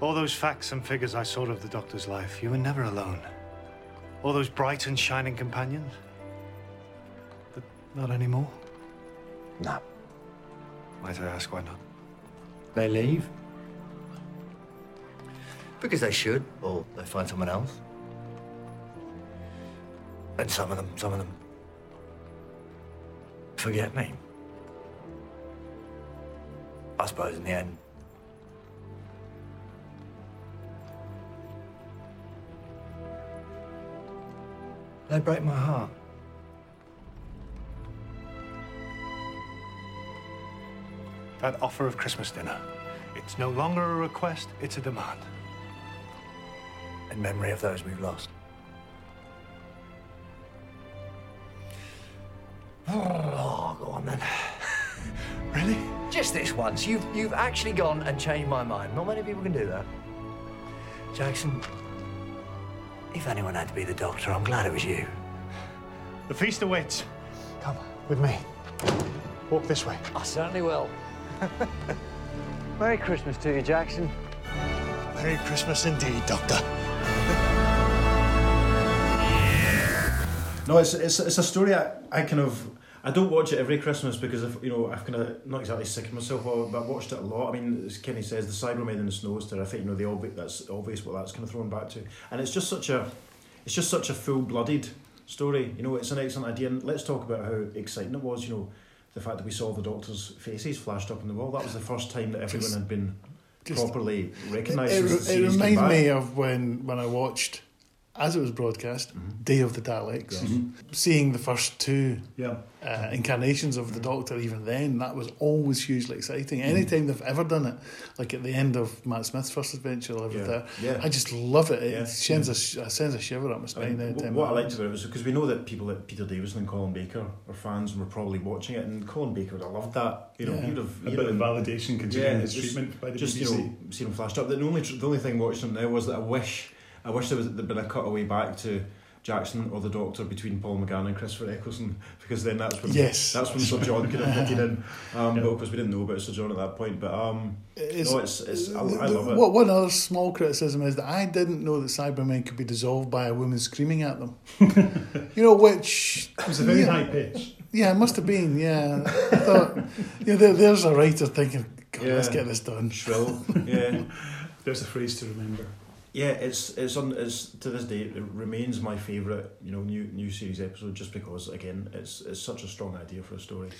All those facts and figures I saw of the Doctor's life, you were never alone. All those bright and shining companions. But not anymore. No. Might I ask why not? They leave? Because they should, or they find someone else. And some of them, some of them forget me. I suppose in the end. They break my heart. That offer of Christmas dinner. It's no longer a request, it's a demand. In memory of those we've lost. Once. You've you've actually gone and changed my mind. Not many people can do that. Jackson, if anyone had to be the doctor, I'm glad it was you. The feast awaits. Come with me. Walk this way. I certainly will. Merry Christmas to you, Jackson. Merry Christmas indeed, Doctor. No, it's, it's, it's a story I, I kind of I don't watch it every Christmas because of you know I've kind of not exactly sick of myself but I've watched it a lot. I mean, as Kenny says, the Cybermen and the Snowster. I think you know the obvious that's obvious what that's kind of thrown back to, and it's just such a it's just such a full blooded story. You know, it's an excellent idea. And let's talk about how exciting it was. You know, the fact that we saw the Doctor's faces flashed up on the wall. That was the first time that everyone Just- had been properly recognised. It, it came reminds me of when, when I watched, as it was broadcast, mm-hmm. Day of the Daleks, mm-hmm. seeing the first two Yeah. uh, incarnations of the mm-hmm. Doctor. Even then, that was always hugely exciting. Anytime they've ever done it, like at the end of Matt Smith's first adventure, over Yeah. there, Yeah. I just love it. It Yeah. sends a sh- sends a shiver up my I spine. mean, anytime wh- what I liked about it was because we know that people like Peter Davison and Colin Baker are fans and were probably watching it, and Colin Baker would have loved that. You know, Yeah. he'd have A he'd bit of validation considering his just- treatment by the just BBC. you know, seeing him flashed up. The only the only thing watching him now was that I wish I wish there was there'd been a cutaway back to Jackson or the Doctor between Paul McGann and Christopher Eccleston because then that's when Yes, that's when Sir John could have fitted in. Um, But of course we didn't know about Sir John at that point. But um, It's- no, it's, it's I, the- I love it. What one other small criticism is that I didn't know that Cybermen could be dissolved by a woman screaming at them. you know, which It was a very yeah, high pitch. Yeah, it must have been. Yeah, I thought, you know, there, there's a writer thinking, God, let's get this done. Shrill, yeah. There's a phrase to remember. Yeah, it's it's on it's to this day it remains my favourite you know new new series episode just because again it's it's such a strong idea for a story.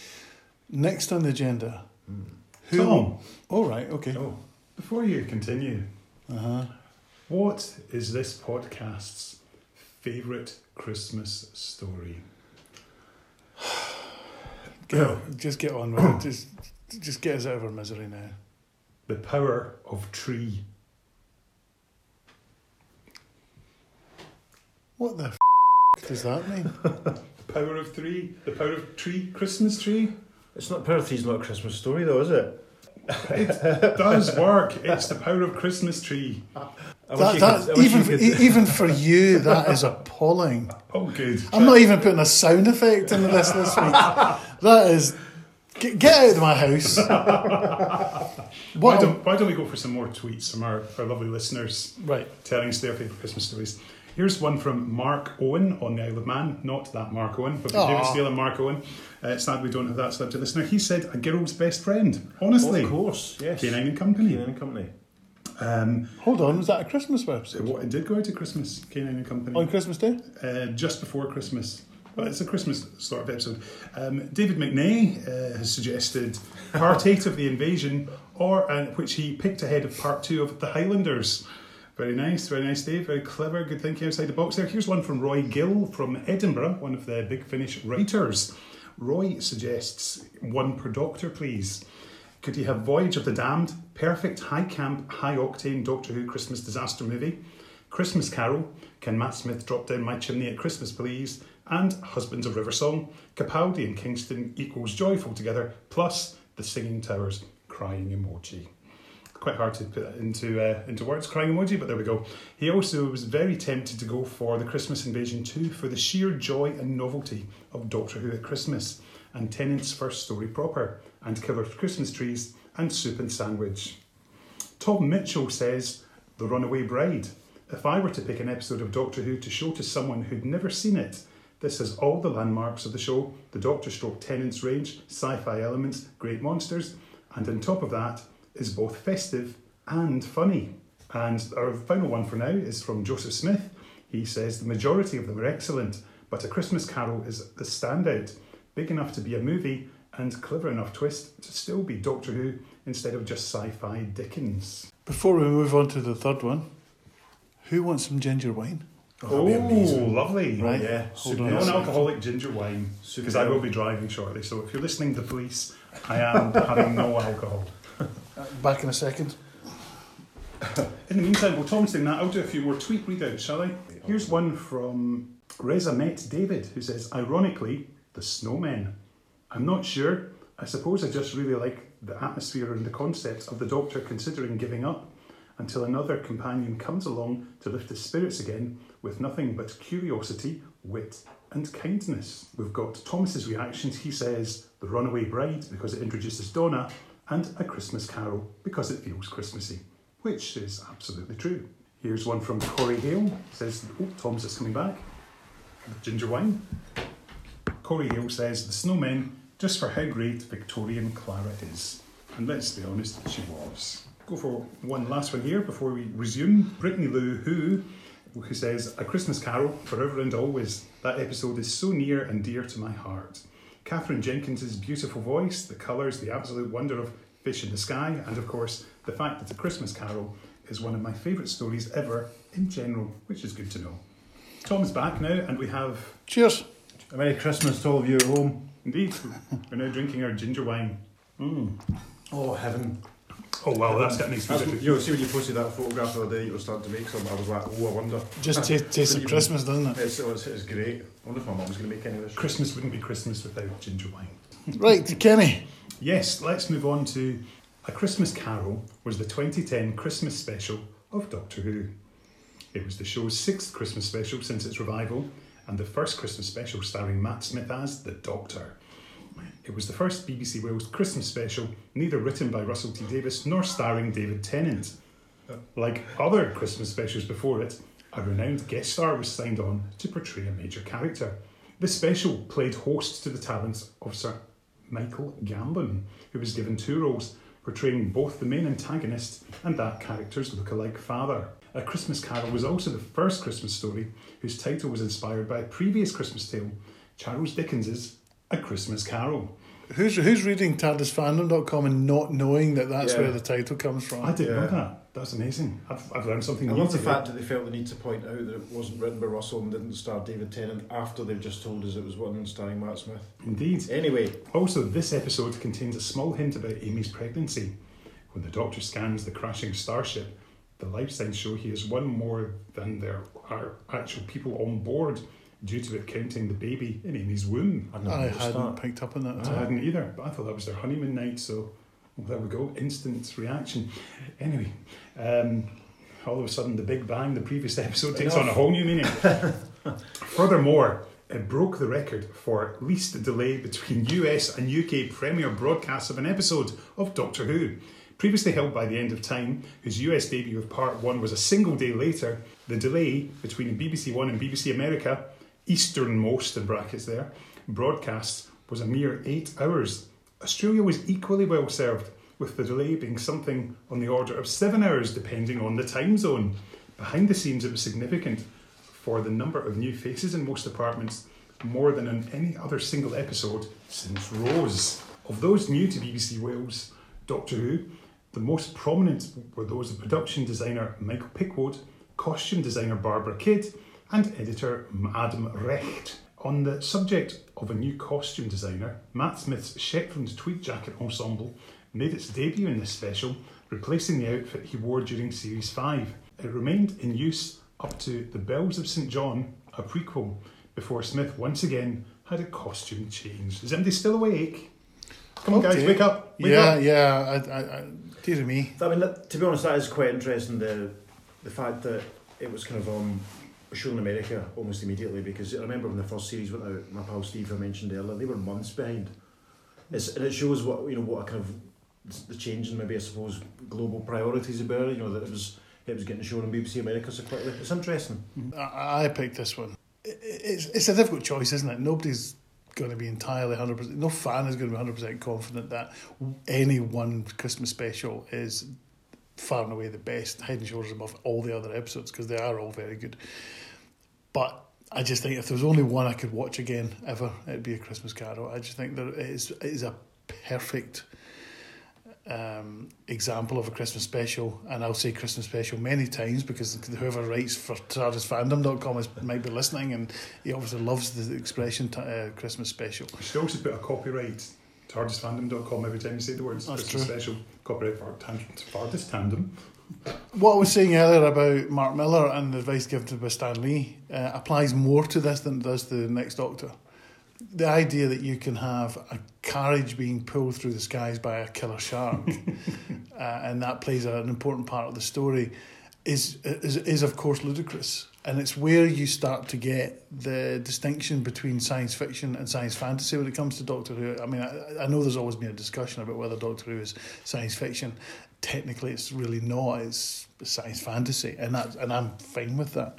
Next on the agenda, who? Tom. Oh right, okay. Oh, Before you continue, Uh huh. what is this podcast's favourite Christmas story? Get, just get on with it. Just, just get us out of our misery now. The power of tree. What the f- does that mean? The power of three. The power of tree. Christmas tree. it's not Power of Three's not a Christmas story though, is it? It does work. It's the power of Christmas tree. That, that, could- even, could- even for you, that is appalling. Oh, good. I'm not even putting a sound effect into this this week. That is. Get, get out of my house. Why don't, why don't we go for some more tweets from our, our lovely listeners Right. telling us their favourite Christmas stories? Here's one from Mark Owen on the Isle of Man, not that Mark Owen, but Aw. David Steele and Mark Owen. Uh, it's sad we don't have that celebrity listener. He said, a girl's best friend. Honestly. of course, yes. K9 and Company. K9 and Company. Um, Hold on, was that a Christmas website? so what, it did go out at Christmas, K9 and Company. On Christmas Day? uh, just before Christmas. But it's a Christmas sort of episode. Um, David McNay uh, has suggested part eight of the invasion, or uh, which he picked ahead of part two of the Highlanders. Very nice, very nice, Dave. Very clever, good thinking outside the box there. Here's one from Roy Gill from Edinburgh, one of the Big Finish writers. Roy suggests one per doctor, please. Could he have Voyage of the Damned, perfect high camp, high octane Doctor Who Christmas disaster movie? Christmas Carol, Can Matt Smith Drop Down My Chimney at Christmas Please? And Husbands of River Song, Capaldi and Kingston equals joyful together, plus the Singing Towers crying emoji. Quite hard to put that into uh, into words, crying emoji, but there we go. He also was very tempted to go for the Christmas Invasion 2 for the sheer joy and novelty of Doctor Who at Christmas, and Tennant's first story proper, and Killer Christmas Trees, and Soup and Sandwich. Tom Mitchell says, The Runaway Bride. If I were to pick an episode of Doctor Who to show to someone who'd never seen it, this has all the landmarks of the show the Doctor stroke Tennant's range, sci fi elements, great monsters, and on top of that is both festive and funny. And our final one for now is from Joseph Smith. He says, The majority of them are excellent, but A Christmas Carol is the standout, big enough to be a movie and clever enough twist to still be Doctor Who instead of just sci fi Dickens. Before we move on to the third one, who wants some ginger wine? Oh, amazing. lovely. Right. Yeah, Hold super on a nice. Non-alcoholic ginger wine, because I will be driving shortly. So if you're listening to the police, I am having no alcohol. Back in a second. In the meantime, while Tom's doing that, I'll do a few more tweet readouts, shall I? Here's one from Reza Met David, who says, ironically, the snowmen. I'm not sure. I suppose I just really like the atmosphere and the concept of the Doctor considering giving up until another companion comes along to lift his spirits again with nothing but curiosity, wit, and kindness. We've got Thomas's reactions. He says, The Runaway Bride, because it introduces Donna, and A Christmas Carol, because it feels Christmassy, which is absolutely true. Here's one from Corey Hale. Says, Oh, Tom's is coming back. Ginger wine. Corey Hale says, The snowmen, just for how great Victorian Clara is. And let's be honest, she was. Go for one last one here before we resume. Brittany Lou, who, who says, A Christmas Carol, forever and always. That episode is so near and dear to my heart. Katherine Jenkins's beautiful voice, the colours, the absolute wonder of Fish in the Sky, and of course, the fact that A Christmas Carol is one of my favourite stories ever in general, which is good to know. Tom's back now, and we have Cheers. A Merry Christmas to all of you at home. Indeed. We're now drinking our ginger wine. Mm. Oh, heaven. Oh, well, that's got nice That's, you know, see when you posted that photograph the other day, you were starting to make some. I was like, oh, I wonder. Just ta- taste of Christmas, doesn't it? It's, it's, it's great. I wonder if my mum's going to make any of this. Christmas wouldn't be Christmas without ginger wine. Right, Kenny. Yes, let's move on to A Christmas Carol was the 2010 Christmas special of Doctor Who. It was the show's sixth Christmas special since its revival, and the first Christmas special starring Matt Smith as the Doctor. It was the first BBC Wales Christmas special, neither written by Russell T Davies nor starring David Tennant. Like other Christmas specials before it, a renowned guest star was signed on to portray a major character. The special played host to the talents of Sir Michael Gambon, who was given two roles, portraying both the main antagonist and that character's lookalike father. A Christmas Carol was also the first Christmas story whose title was inspired by a previous Christmas tale, Charles Dickens's A Christmas Carol. Who's who's reading TARDISFandom.com and not knowing that that's Yeah. where the title comes from? I didn't know Yeah. that. That's amazing. I've, I've learned something I new love the today. fact that they felt the need to point out that it wasn't written by Russell and didn't star David Tennant after they've just told us it was one starring Matt Smith. Indeed. Anyway, Also, this episode contains a small hint about Amy's pregnancy. When the Doctor scans the crashing starship, the life signs show he is one more than there are actual people on board, due to it counting the baby in Amy's womb. I, I hadn't picked up on that I all. hadn't either, but I thought that was their honeymoon night, so well, there we go, instant reaction. Anyway, um, all of a sudden, the Big Bang, the previous episode, takes on a whole new meaning. Furthermore, it broke the record for least delay between US and UK premiere broadcasts of an episode of Doctor Who. Previously held by The End of Time, whose US debut of part one was a single day later, the delay between BBC One and BBC America, easternmost in brackets there, broadcasts was a mere eight hours. Australia was equally well served, with the delay being something on the order of seven hours depending on the time zone. Behind the scenes, it was significant for the number of new faces in most departments, more than in any other single episode since Rose. Of those new to BBC Wales Doctor Who, the most prominent were those of production designer Michael Pickwood, costume designer Barbara Kidd, and editor Adam Recht. On the subject of a new costume designer, Matt Smith's Shetland tweed jacket ensemble made its debut in this special, replacing the outfit he wore during Series 5. It remained in use up to The Bells of St. John, a prequel, before Smith once again had a costume change. Is anybody still awake? Come on, guys, wake up! Wake yeah, up. yeah. I, I, I, dear me. I mean, that, to be honest, that is quite interesting. The the fact that it was kind of um, shown in America almost immediately because I remember when the first series went out. My pal Steve, I mentioned earlier, they were months behind. It's, and it shows what you know what a kind of the change in maybe I suppose global priorities about. You know that it was it was getting shown on BBC America so quickly. It's interesting. Mm-hmm. I, I picked this one. It's, it's a difficult choice, isn't it? Nobody's going to be entirely 100%, no fan is going to be 100% confident that any one Christmas special is far and away the best, head and shoulders above all the other episodes, because they are all very good. But I just think if there was only one I could watch again ever, it'd be A Christmas Carol. I just think that it is, it is a perfect um, example of a Christmas special, and I'll say Christmas special many times because whoever writes for TARDISFandom.com is, might be listening, and he obviously loves the expression t- uh, Christmas special. You should also put a copyright TARDISFandom.com every time you say the words That's Christmas true. special. Copyright for TARDIS Fandom. What I was saying earlier about Mark Millar and the advice given to by Stan Lee uh, applies more to this than it does to the next Doctor. The idea that you can have a carriage being pulled through the skies by a killer shark, uh, and that plays an important part of the story, is, is is of course ludicrous. And it's where you start to get the distinction between science fiction and science fantasy when it comes to Doctor Who. I mean, I, I know there's always been a discussion about whether Doctor Who is science fiction. Technically, it's really not. It's science fantasy, and that and I'm fine with that.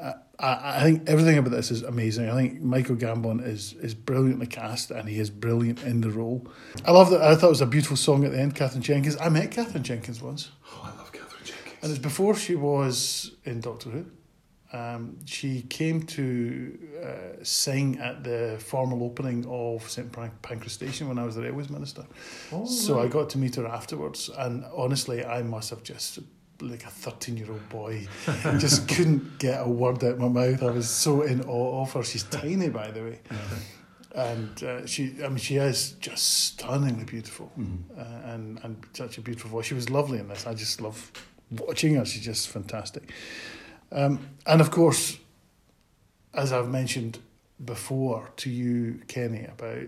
Uh, I, I think everything about this is amazing. I think Michael Gambon is is brilliantly cast, and he is brilliant in the role. I love that. I thought it was a beautiful song at the end. Katherine Jenkins. I met Katherine Jenkins once. Oh, I love Katherine Jenkins. And it's before she was in Doctor Who. Um, she came to uh, sing at the formal opening of St Pan- Pancras Station when I was the Railways Minister. so I got to meet her afterwards, and honestly, I must have just like a 13 year old boy just couldn't get a word out of my mouth. I was so in awe of her. She's tiny by the way. And uh, she i mean she is just stunningly beautiful uh, and and such a beautiful voice. She was lovely in this. I just love watching her. She's just fantastic um, and of course as i've mentioned before to you kenny about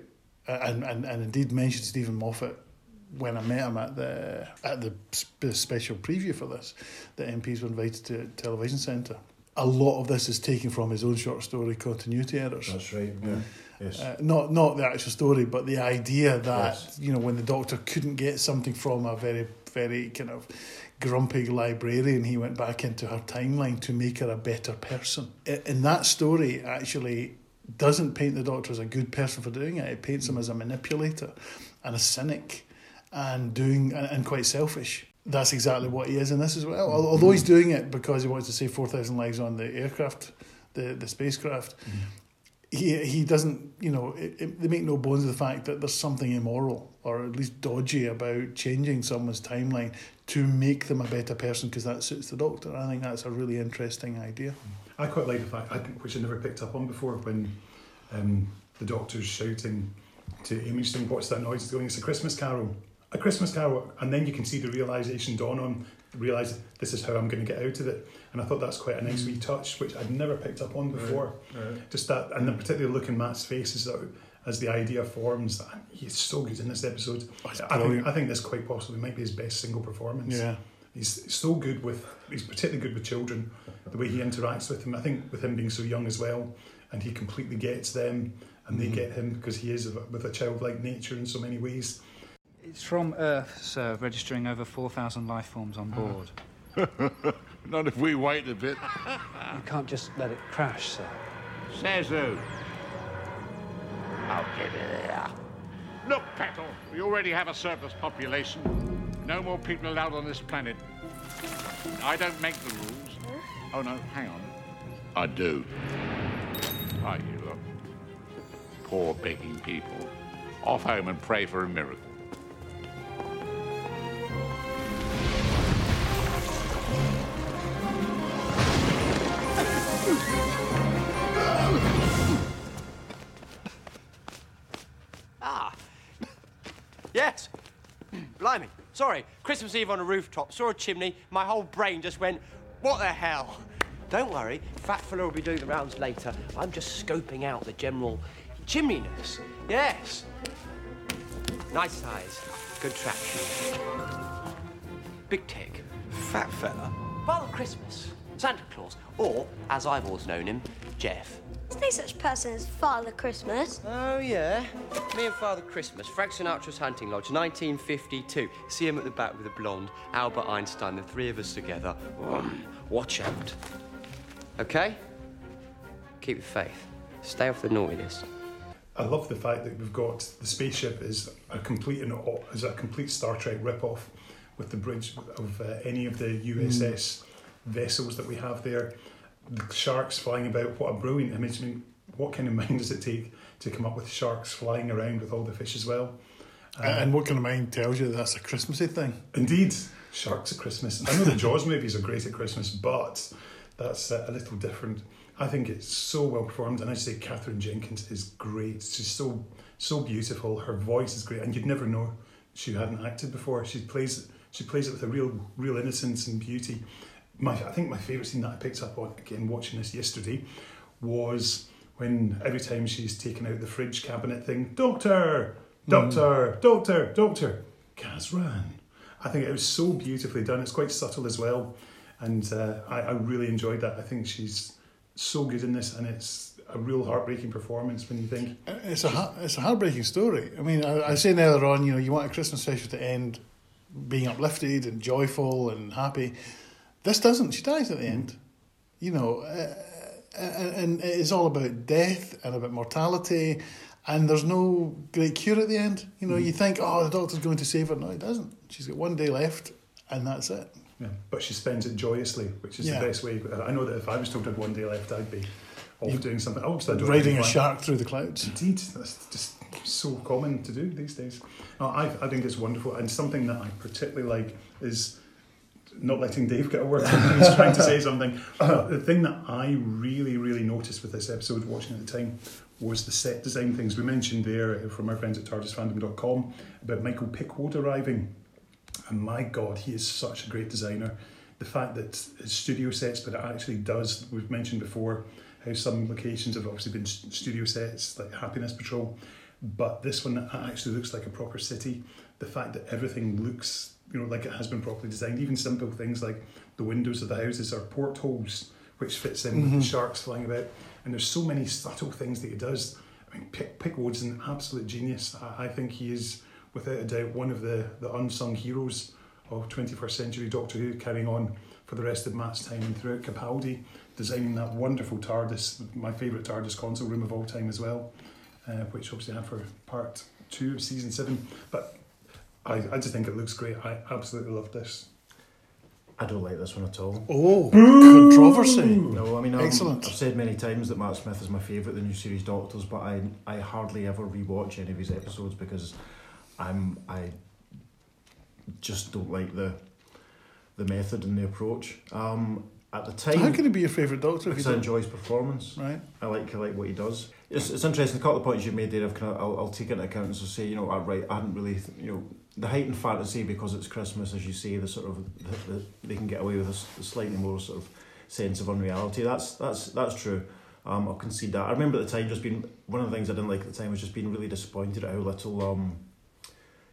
and, and, and indeed mentioned Steven Moffat when I met him at the at the sp- special preview for this, the MPs were invited to Television Centre. A lot of this is taken from his own short story, Continuity Errors. That's right. Yeah. Yes. Uh, not not the actual story, but the idea that Yes. you know when the Doctor couldn't get something from a very very kind of grumpy librarian, he went back into her timeline to make her a better person. And that story, actually doesn't paint the Doctor as a good person for doing it. It paints him as a manipulator and a cynic and doing and, and quite selfish. That's exactly what he is in this as well. Although he's doing it because he wants to save four thousand lives on the aircraft, the the spacecraft mm-hmm. he he doesn't you know it, it, they make no bones of the fact that there's something immoral or at least dodgy about changing someone's timeline to make them a better person because that suits the doctor. I think that's a really interesting idea. I quite like the fact, I, which I never picked up on before, when um, the doctor's shouting to Imaging, what's that noise? He's going, it's a Christmas carol. A Christmas carol. And then you can see the realisation dawn on, realise this is how I'm going to get out of it. And I thought that's quite a nice wee touch, which I'd never picked up on before. Just that, and then particularly looking Matt's face as, that, as the idea forms. He's so good in this episode. Oh, I think. I think this quite possibly might be his best single performance. Yeah. He's so good with, he's particularly good with children, the way he interacts with them. I think with him being so young as well, and he completely gets them, and they mm-hmm. get him because he is with a childlike nature in so many ways. It's from Earth, sir, registering over 4,000 life forms on uh-huh. board. Not if we wait a bit. You can't just let it crash, sir. Says who? I'll get it there. Look, Petal, we already have a surplus population. No more people allowed on this planet. I don't make the rules. Oh, no, hang on. I do. Are you look? Poor begging people. Off home and pray for a miracle. Yes. Blimey. Sorry. Christmas Eve on a rooftop. Saw a chimney. My whole brain just went, what the hell? Don't worry. Fat fella will be doing the rounds later. I'm just scoping out the general chimneyness. Yes. Nice size. Good traction. Big tick. Fat fella. Father Christmas. Santa Claus. Or, as I've always known him, Jeff. There's no such person as Father Christmas. Oh, yeah. Me and Father Christmas, Frank Sinatra's Hunting Lodge, 1952. See him at the back with the blonde, Albert Einstein, the three of us together. Um, watch out. Okay? Keep the faith. Stay off the naughtiness. I love the fact that we've got the spaceship is a complete and is a complete Star Trek rip-off with the bridge of uh, any of the USS vessels that we have there. The sharks flying about. What a brilliant image! I mean, what kind of mind does it take to come up with sharks flying around with all the fish as well? Uh, and what kind of mind tells you that's a Christmassy thing? Indeed, sharks at Christmas. I know the Jaws movies are great at Christmas, but that's a little different. I think it's so well performed, and I say Katherine Jenkins is great. She's so so beautiful. Her voice is great, and you'd never know she hadn't acted before. She plays she plays it with a real real innocence and beauty. My I think my favourite scene that I picked up on again watching this yesterday was when every time she's taken out the fridge cabinet thing, Doctor, Doctor, Doctor, Doctor, Kazran. I think it was so beautifully done. It's quite subtle as well, and uh, I, I really enjoyed that. I think she's so good in this, and it's a real heartbreaking performance when you think It's a it's a heartbreaking story. I mean, I, I was saying earlier on, you know, you want a Christmas special to end being uplifted and joyful and happy. This doesn't. She dies at the end. You know, uh, uh, uh and, and it's all about death and about mortality, and there's no great cure at the end. You know, you hmm. think, oh, the doctor's going to save her. No, he doesn't. She's got one day left, and that's it. Yeah, but she spends it joyously, which is Yeah. the best way. I know that if I was told I had one day left, I'd be off doing something else. Don't Riding a shark through the clouds. Indeed, that's just so common to do these days. No, I, I think it's wonderful, and something that I particularly like is not letting Dave get a word in he's trying to say something. Uh, the thing that I really, really noticed with this episode, watching at the time, was the set design things we mentioned there from our friends at TARDISFandom.com about Michael Pickwood arriving. And my God, he is such a great designer. The fact that it's studio sets, but it actually does, we've mentioned before how some locations have obviously been studio sets, like Happiness Patrol, but this one actually looks like a proper city. The fact that everything looks, you know, like it has been properly designed, even simple things like the windows of the houses are portholes, which fits in with the Mhm. sharks flying about. And there's so many subtle things that he does. I mean, Pick, Pickwood's an absolute genius. I, I think he is, without a doubt, one of the, the unsung heroes of 21st century Doctor Who, carrying on for the rest of Matt's time and throughout Capaldi, designing that wonderful TARDIS, my favourite TARDIS console room of all time as well, uh, which obviously I had for part two of season seven. But I, I just think it looks great. I absolutely love this. I don't like this one at all. Oh, controversy. No, I mean, um, Excellent. I've said many times that Matt Smith is my favourite, the new series Doctors, but I I hardly ever rewatch any of his episodes because I'm I just don't like the the method and the approach. Um, at the time, How can he be your favourite Doctor? if because you I don't- enjoy his performance. Right. I like I like what he does. It's, it's interesting. A couple of points you made there. I've kind of, I'll, I'll take into account and so say, you know, I right. I hadn't really, you know, the heightened fantasy because it's Christmas, as you say, the sort of the, the, they can get away with a, slightly more sort of sense of unreality. That's that's that's true. Um, I'll concede that. I remember at the time just being one of the things I didn't like at the time was just being really disappointed at how little um,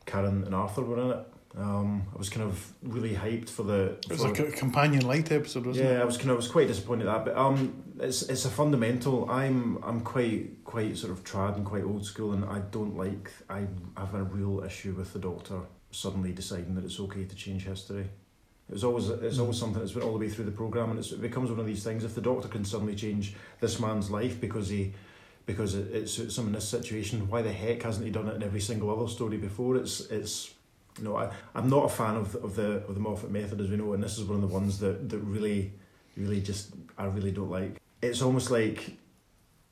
Karen and Arthur were in it. Um, I was kind of really hyped for the. It was for- like a companion light episode, wasn't yeah, it? Yeah, I was kind of I was quite disappointed at that, but um, it's it's a fundamental. I'm I'm quite quite sort of trad and quite old school, and I don't like. I have a real issue with the Doctor suddenly deciding that it's okay to change history. It was always it's always mm. something that's been all the way through the program, and it's, it becomes one of these things. If the Doctor can suddenly change this man's life because he because it, it suits him in this situation, why the heck hasn't he done it in every single other story before? It's it's you know, I, I'm not a fan of, of the of the Moffat method, as we know, and this is one of the ones that, that really, really just I really don't like. It's almost like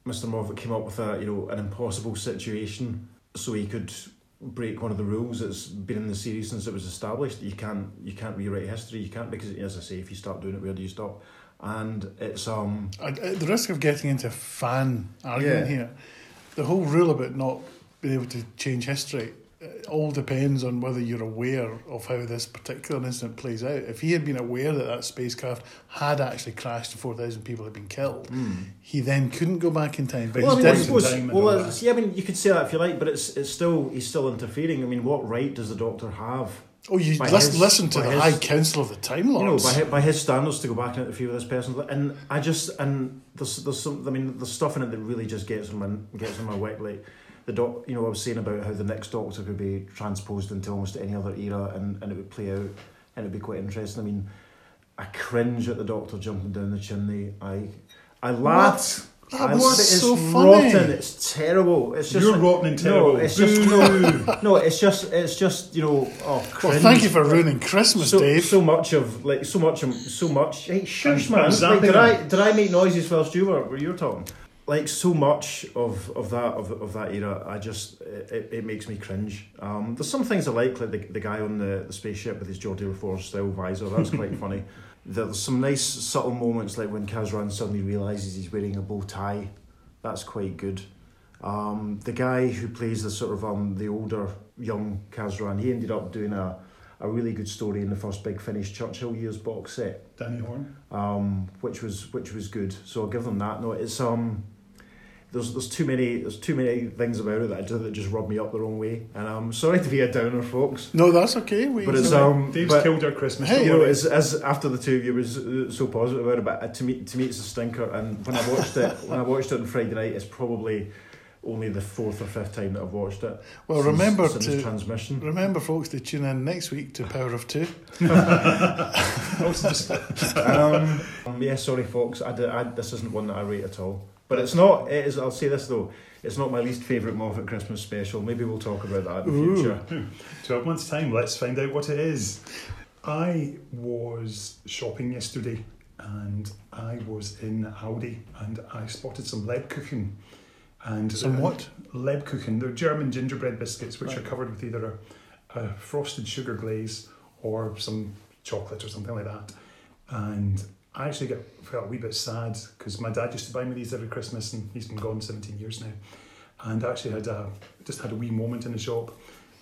Mr. Moffat came up with a you know an impossible situation so he could break one of the rules that's been in the series since it was established. You can't you can't rewrite history. You can't because as I say, if you start doing it, where do you stop? And it's um At, the risk of getting into a fan argument Yeah. here, the whole rule about not being able to change history it all depends on whether you're aware of how this particular incident plays out. If he had been aware that that spacecraft had actually crashed and 4,000 people had been killed, hmm. he then couldn't go back in time. But well, I mean, I suppose, well, yeah, I mean, you could say that if you like, but it's it's still he's still interfering. I mean, what right does the Doctor have? Oh, you listen, his- listen to the his- High Council of the Time you know, Lords. by his, by his standards to go back and interfere with this person, and I just and there's there's some I mean there's stuff in it that really just gets on my gets on my wick. Like the doc, you know, I was saying about how the next Doctor could be transposed into almost any other era, and, and it would play out, and it'd be quite interesting. I mean, I cringe at the Doctor jumping down the chimney. I I laugh. That I was. It's so funny. rotten. It's terrible. It's just You're rotten and terrible. No, it's just no, no. It's just it's just you know. Oh, well, thank you for ruining Christmas, so, Dave. So much of like so much of so much. Hey, shush, And man! Like, did. I did I make noises whilst you were were you were talking? Like so much of, of that of, of that era, I just it, it makes me cringe. Um, there's some things I like, like the, the guy on the, the spaceship with his Geordi La Forge style visor. That's quite funny. There's some nice subtle moments, like when Kazran suddenly realizes he's wearing a bow tie. That's quite good. Um, the guy who plays the sort of um, the older young Kazran, he ended up doing a, a really good story in the first Big Finish Churchill years box set. Danny Horn. Um, which was which was good. So I'll give them that. No, it's um there's there's too many there's too many things about it that I do that just rub me up the wrong way. And I'm sorry to be a downer, folks. No, that's okay. We, But it's um. Dave's but, killed our Christmas. Hey, you know, as, as after the two of you was uh, so positive about it, but uh, to me to me it's a stinker. And when I watched it when I watched it on Friday night, it's probably only the fourth or fifth time that I've watched it. Well, since- remember since to transmission. Remember, folks, to tune in next week to Power of Two. um, um, yeah, sorry, folks. I, did- I, this isn't one that I rate at all. But it's not. It is. I'll say this though. It's not my least favourite Moffat Christmas special. Maybe we'll talk about that in the Ooh. future. Hmm. 12 months' time, let's find out what it is. I was shopping yesterday and I was in Aldi and I spotted some Lebkuchen. And Some what? Lebkuchen. They're German gingerbread biscuits which Right. are covered with either a, a frosted sugar glaze or some chocolate or something like that. And I actually got, felt a wee bit sad because my dad used to buy me these every Christmas and he's been gone 17 years now. And I actually had a, just had a wee moment in the shop.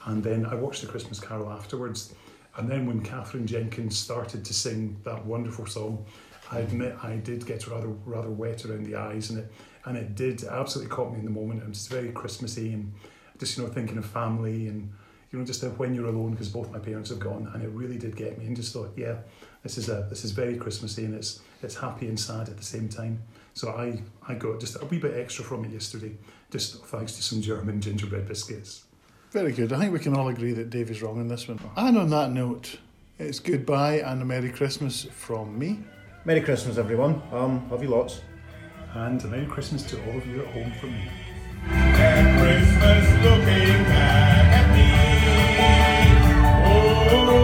And then I watched the Christmas Carol afterwards. And then when Katherine Jenkins started to sing that wonderful song, I admit I did get rather rather wet around the eyes, and it and it did absolutely caught me in the moment. It was very Christmassy, and just you know thinking of family, and you know just when you're alone because both my parents have gone, and it really did get me, and just thought, yeah, this is a this is very Christmassy and it's it's happy and sad at the same time. So I I got just a wee bit extra from it yesterday, just thanks to some German gingerbread biscuits. Very good. I think we can all agree that Dave is wrong in this one. And on that note, it's goodbye and a Merry Christmas from me. Merry Christmas, everyone. Um, love you lots. And a Merry Christmas to all of you at home from me. Christmas looking back at me. Oh.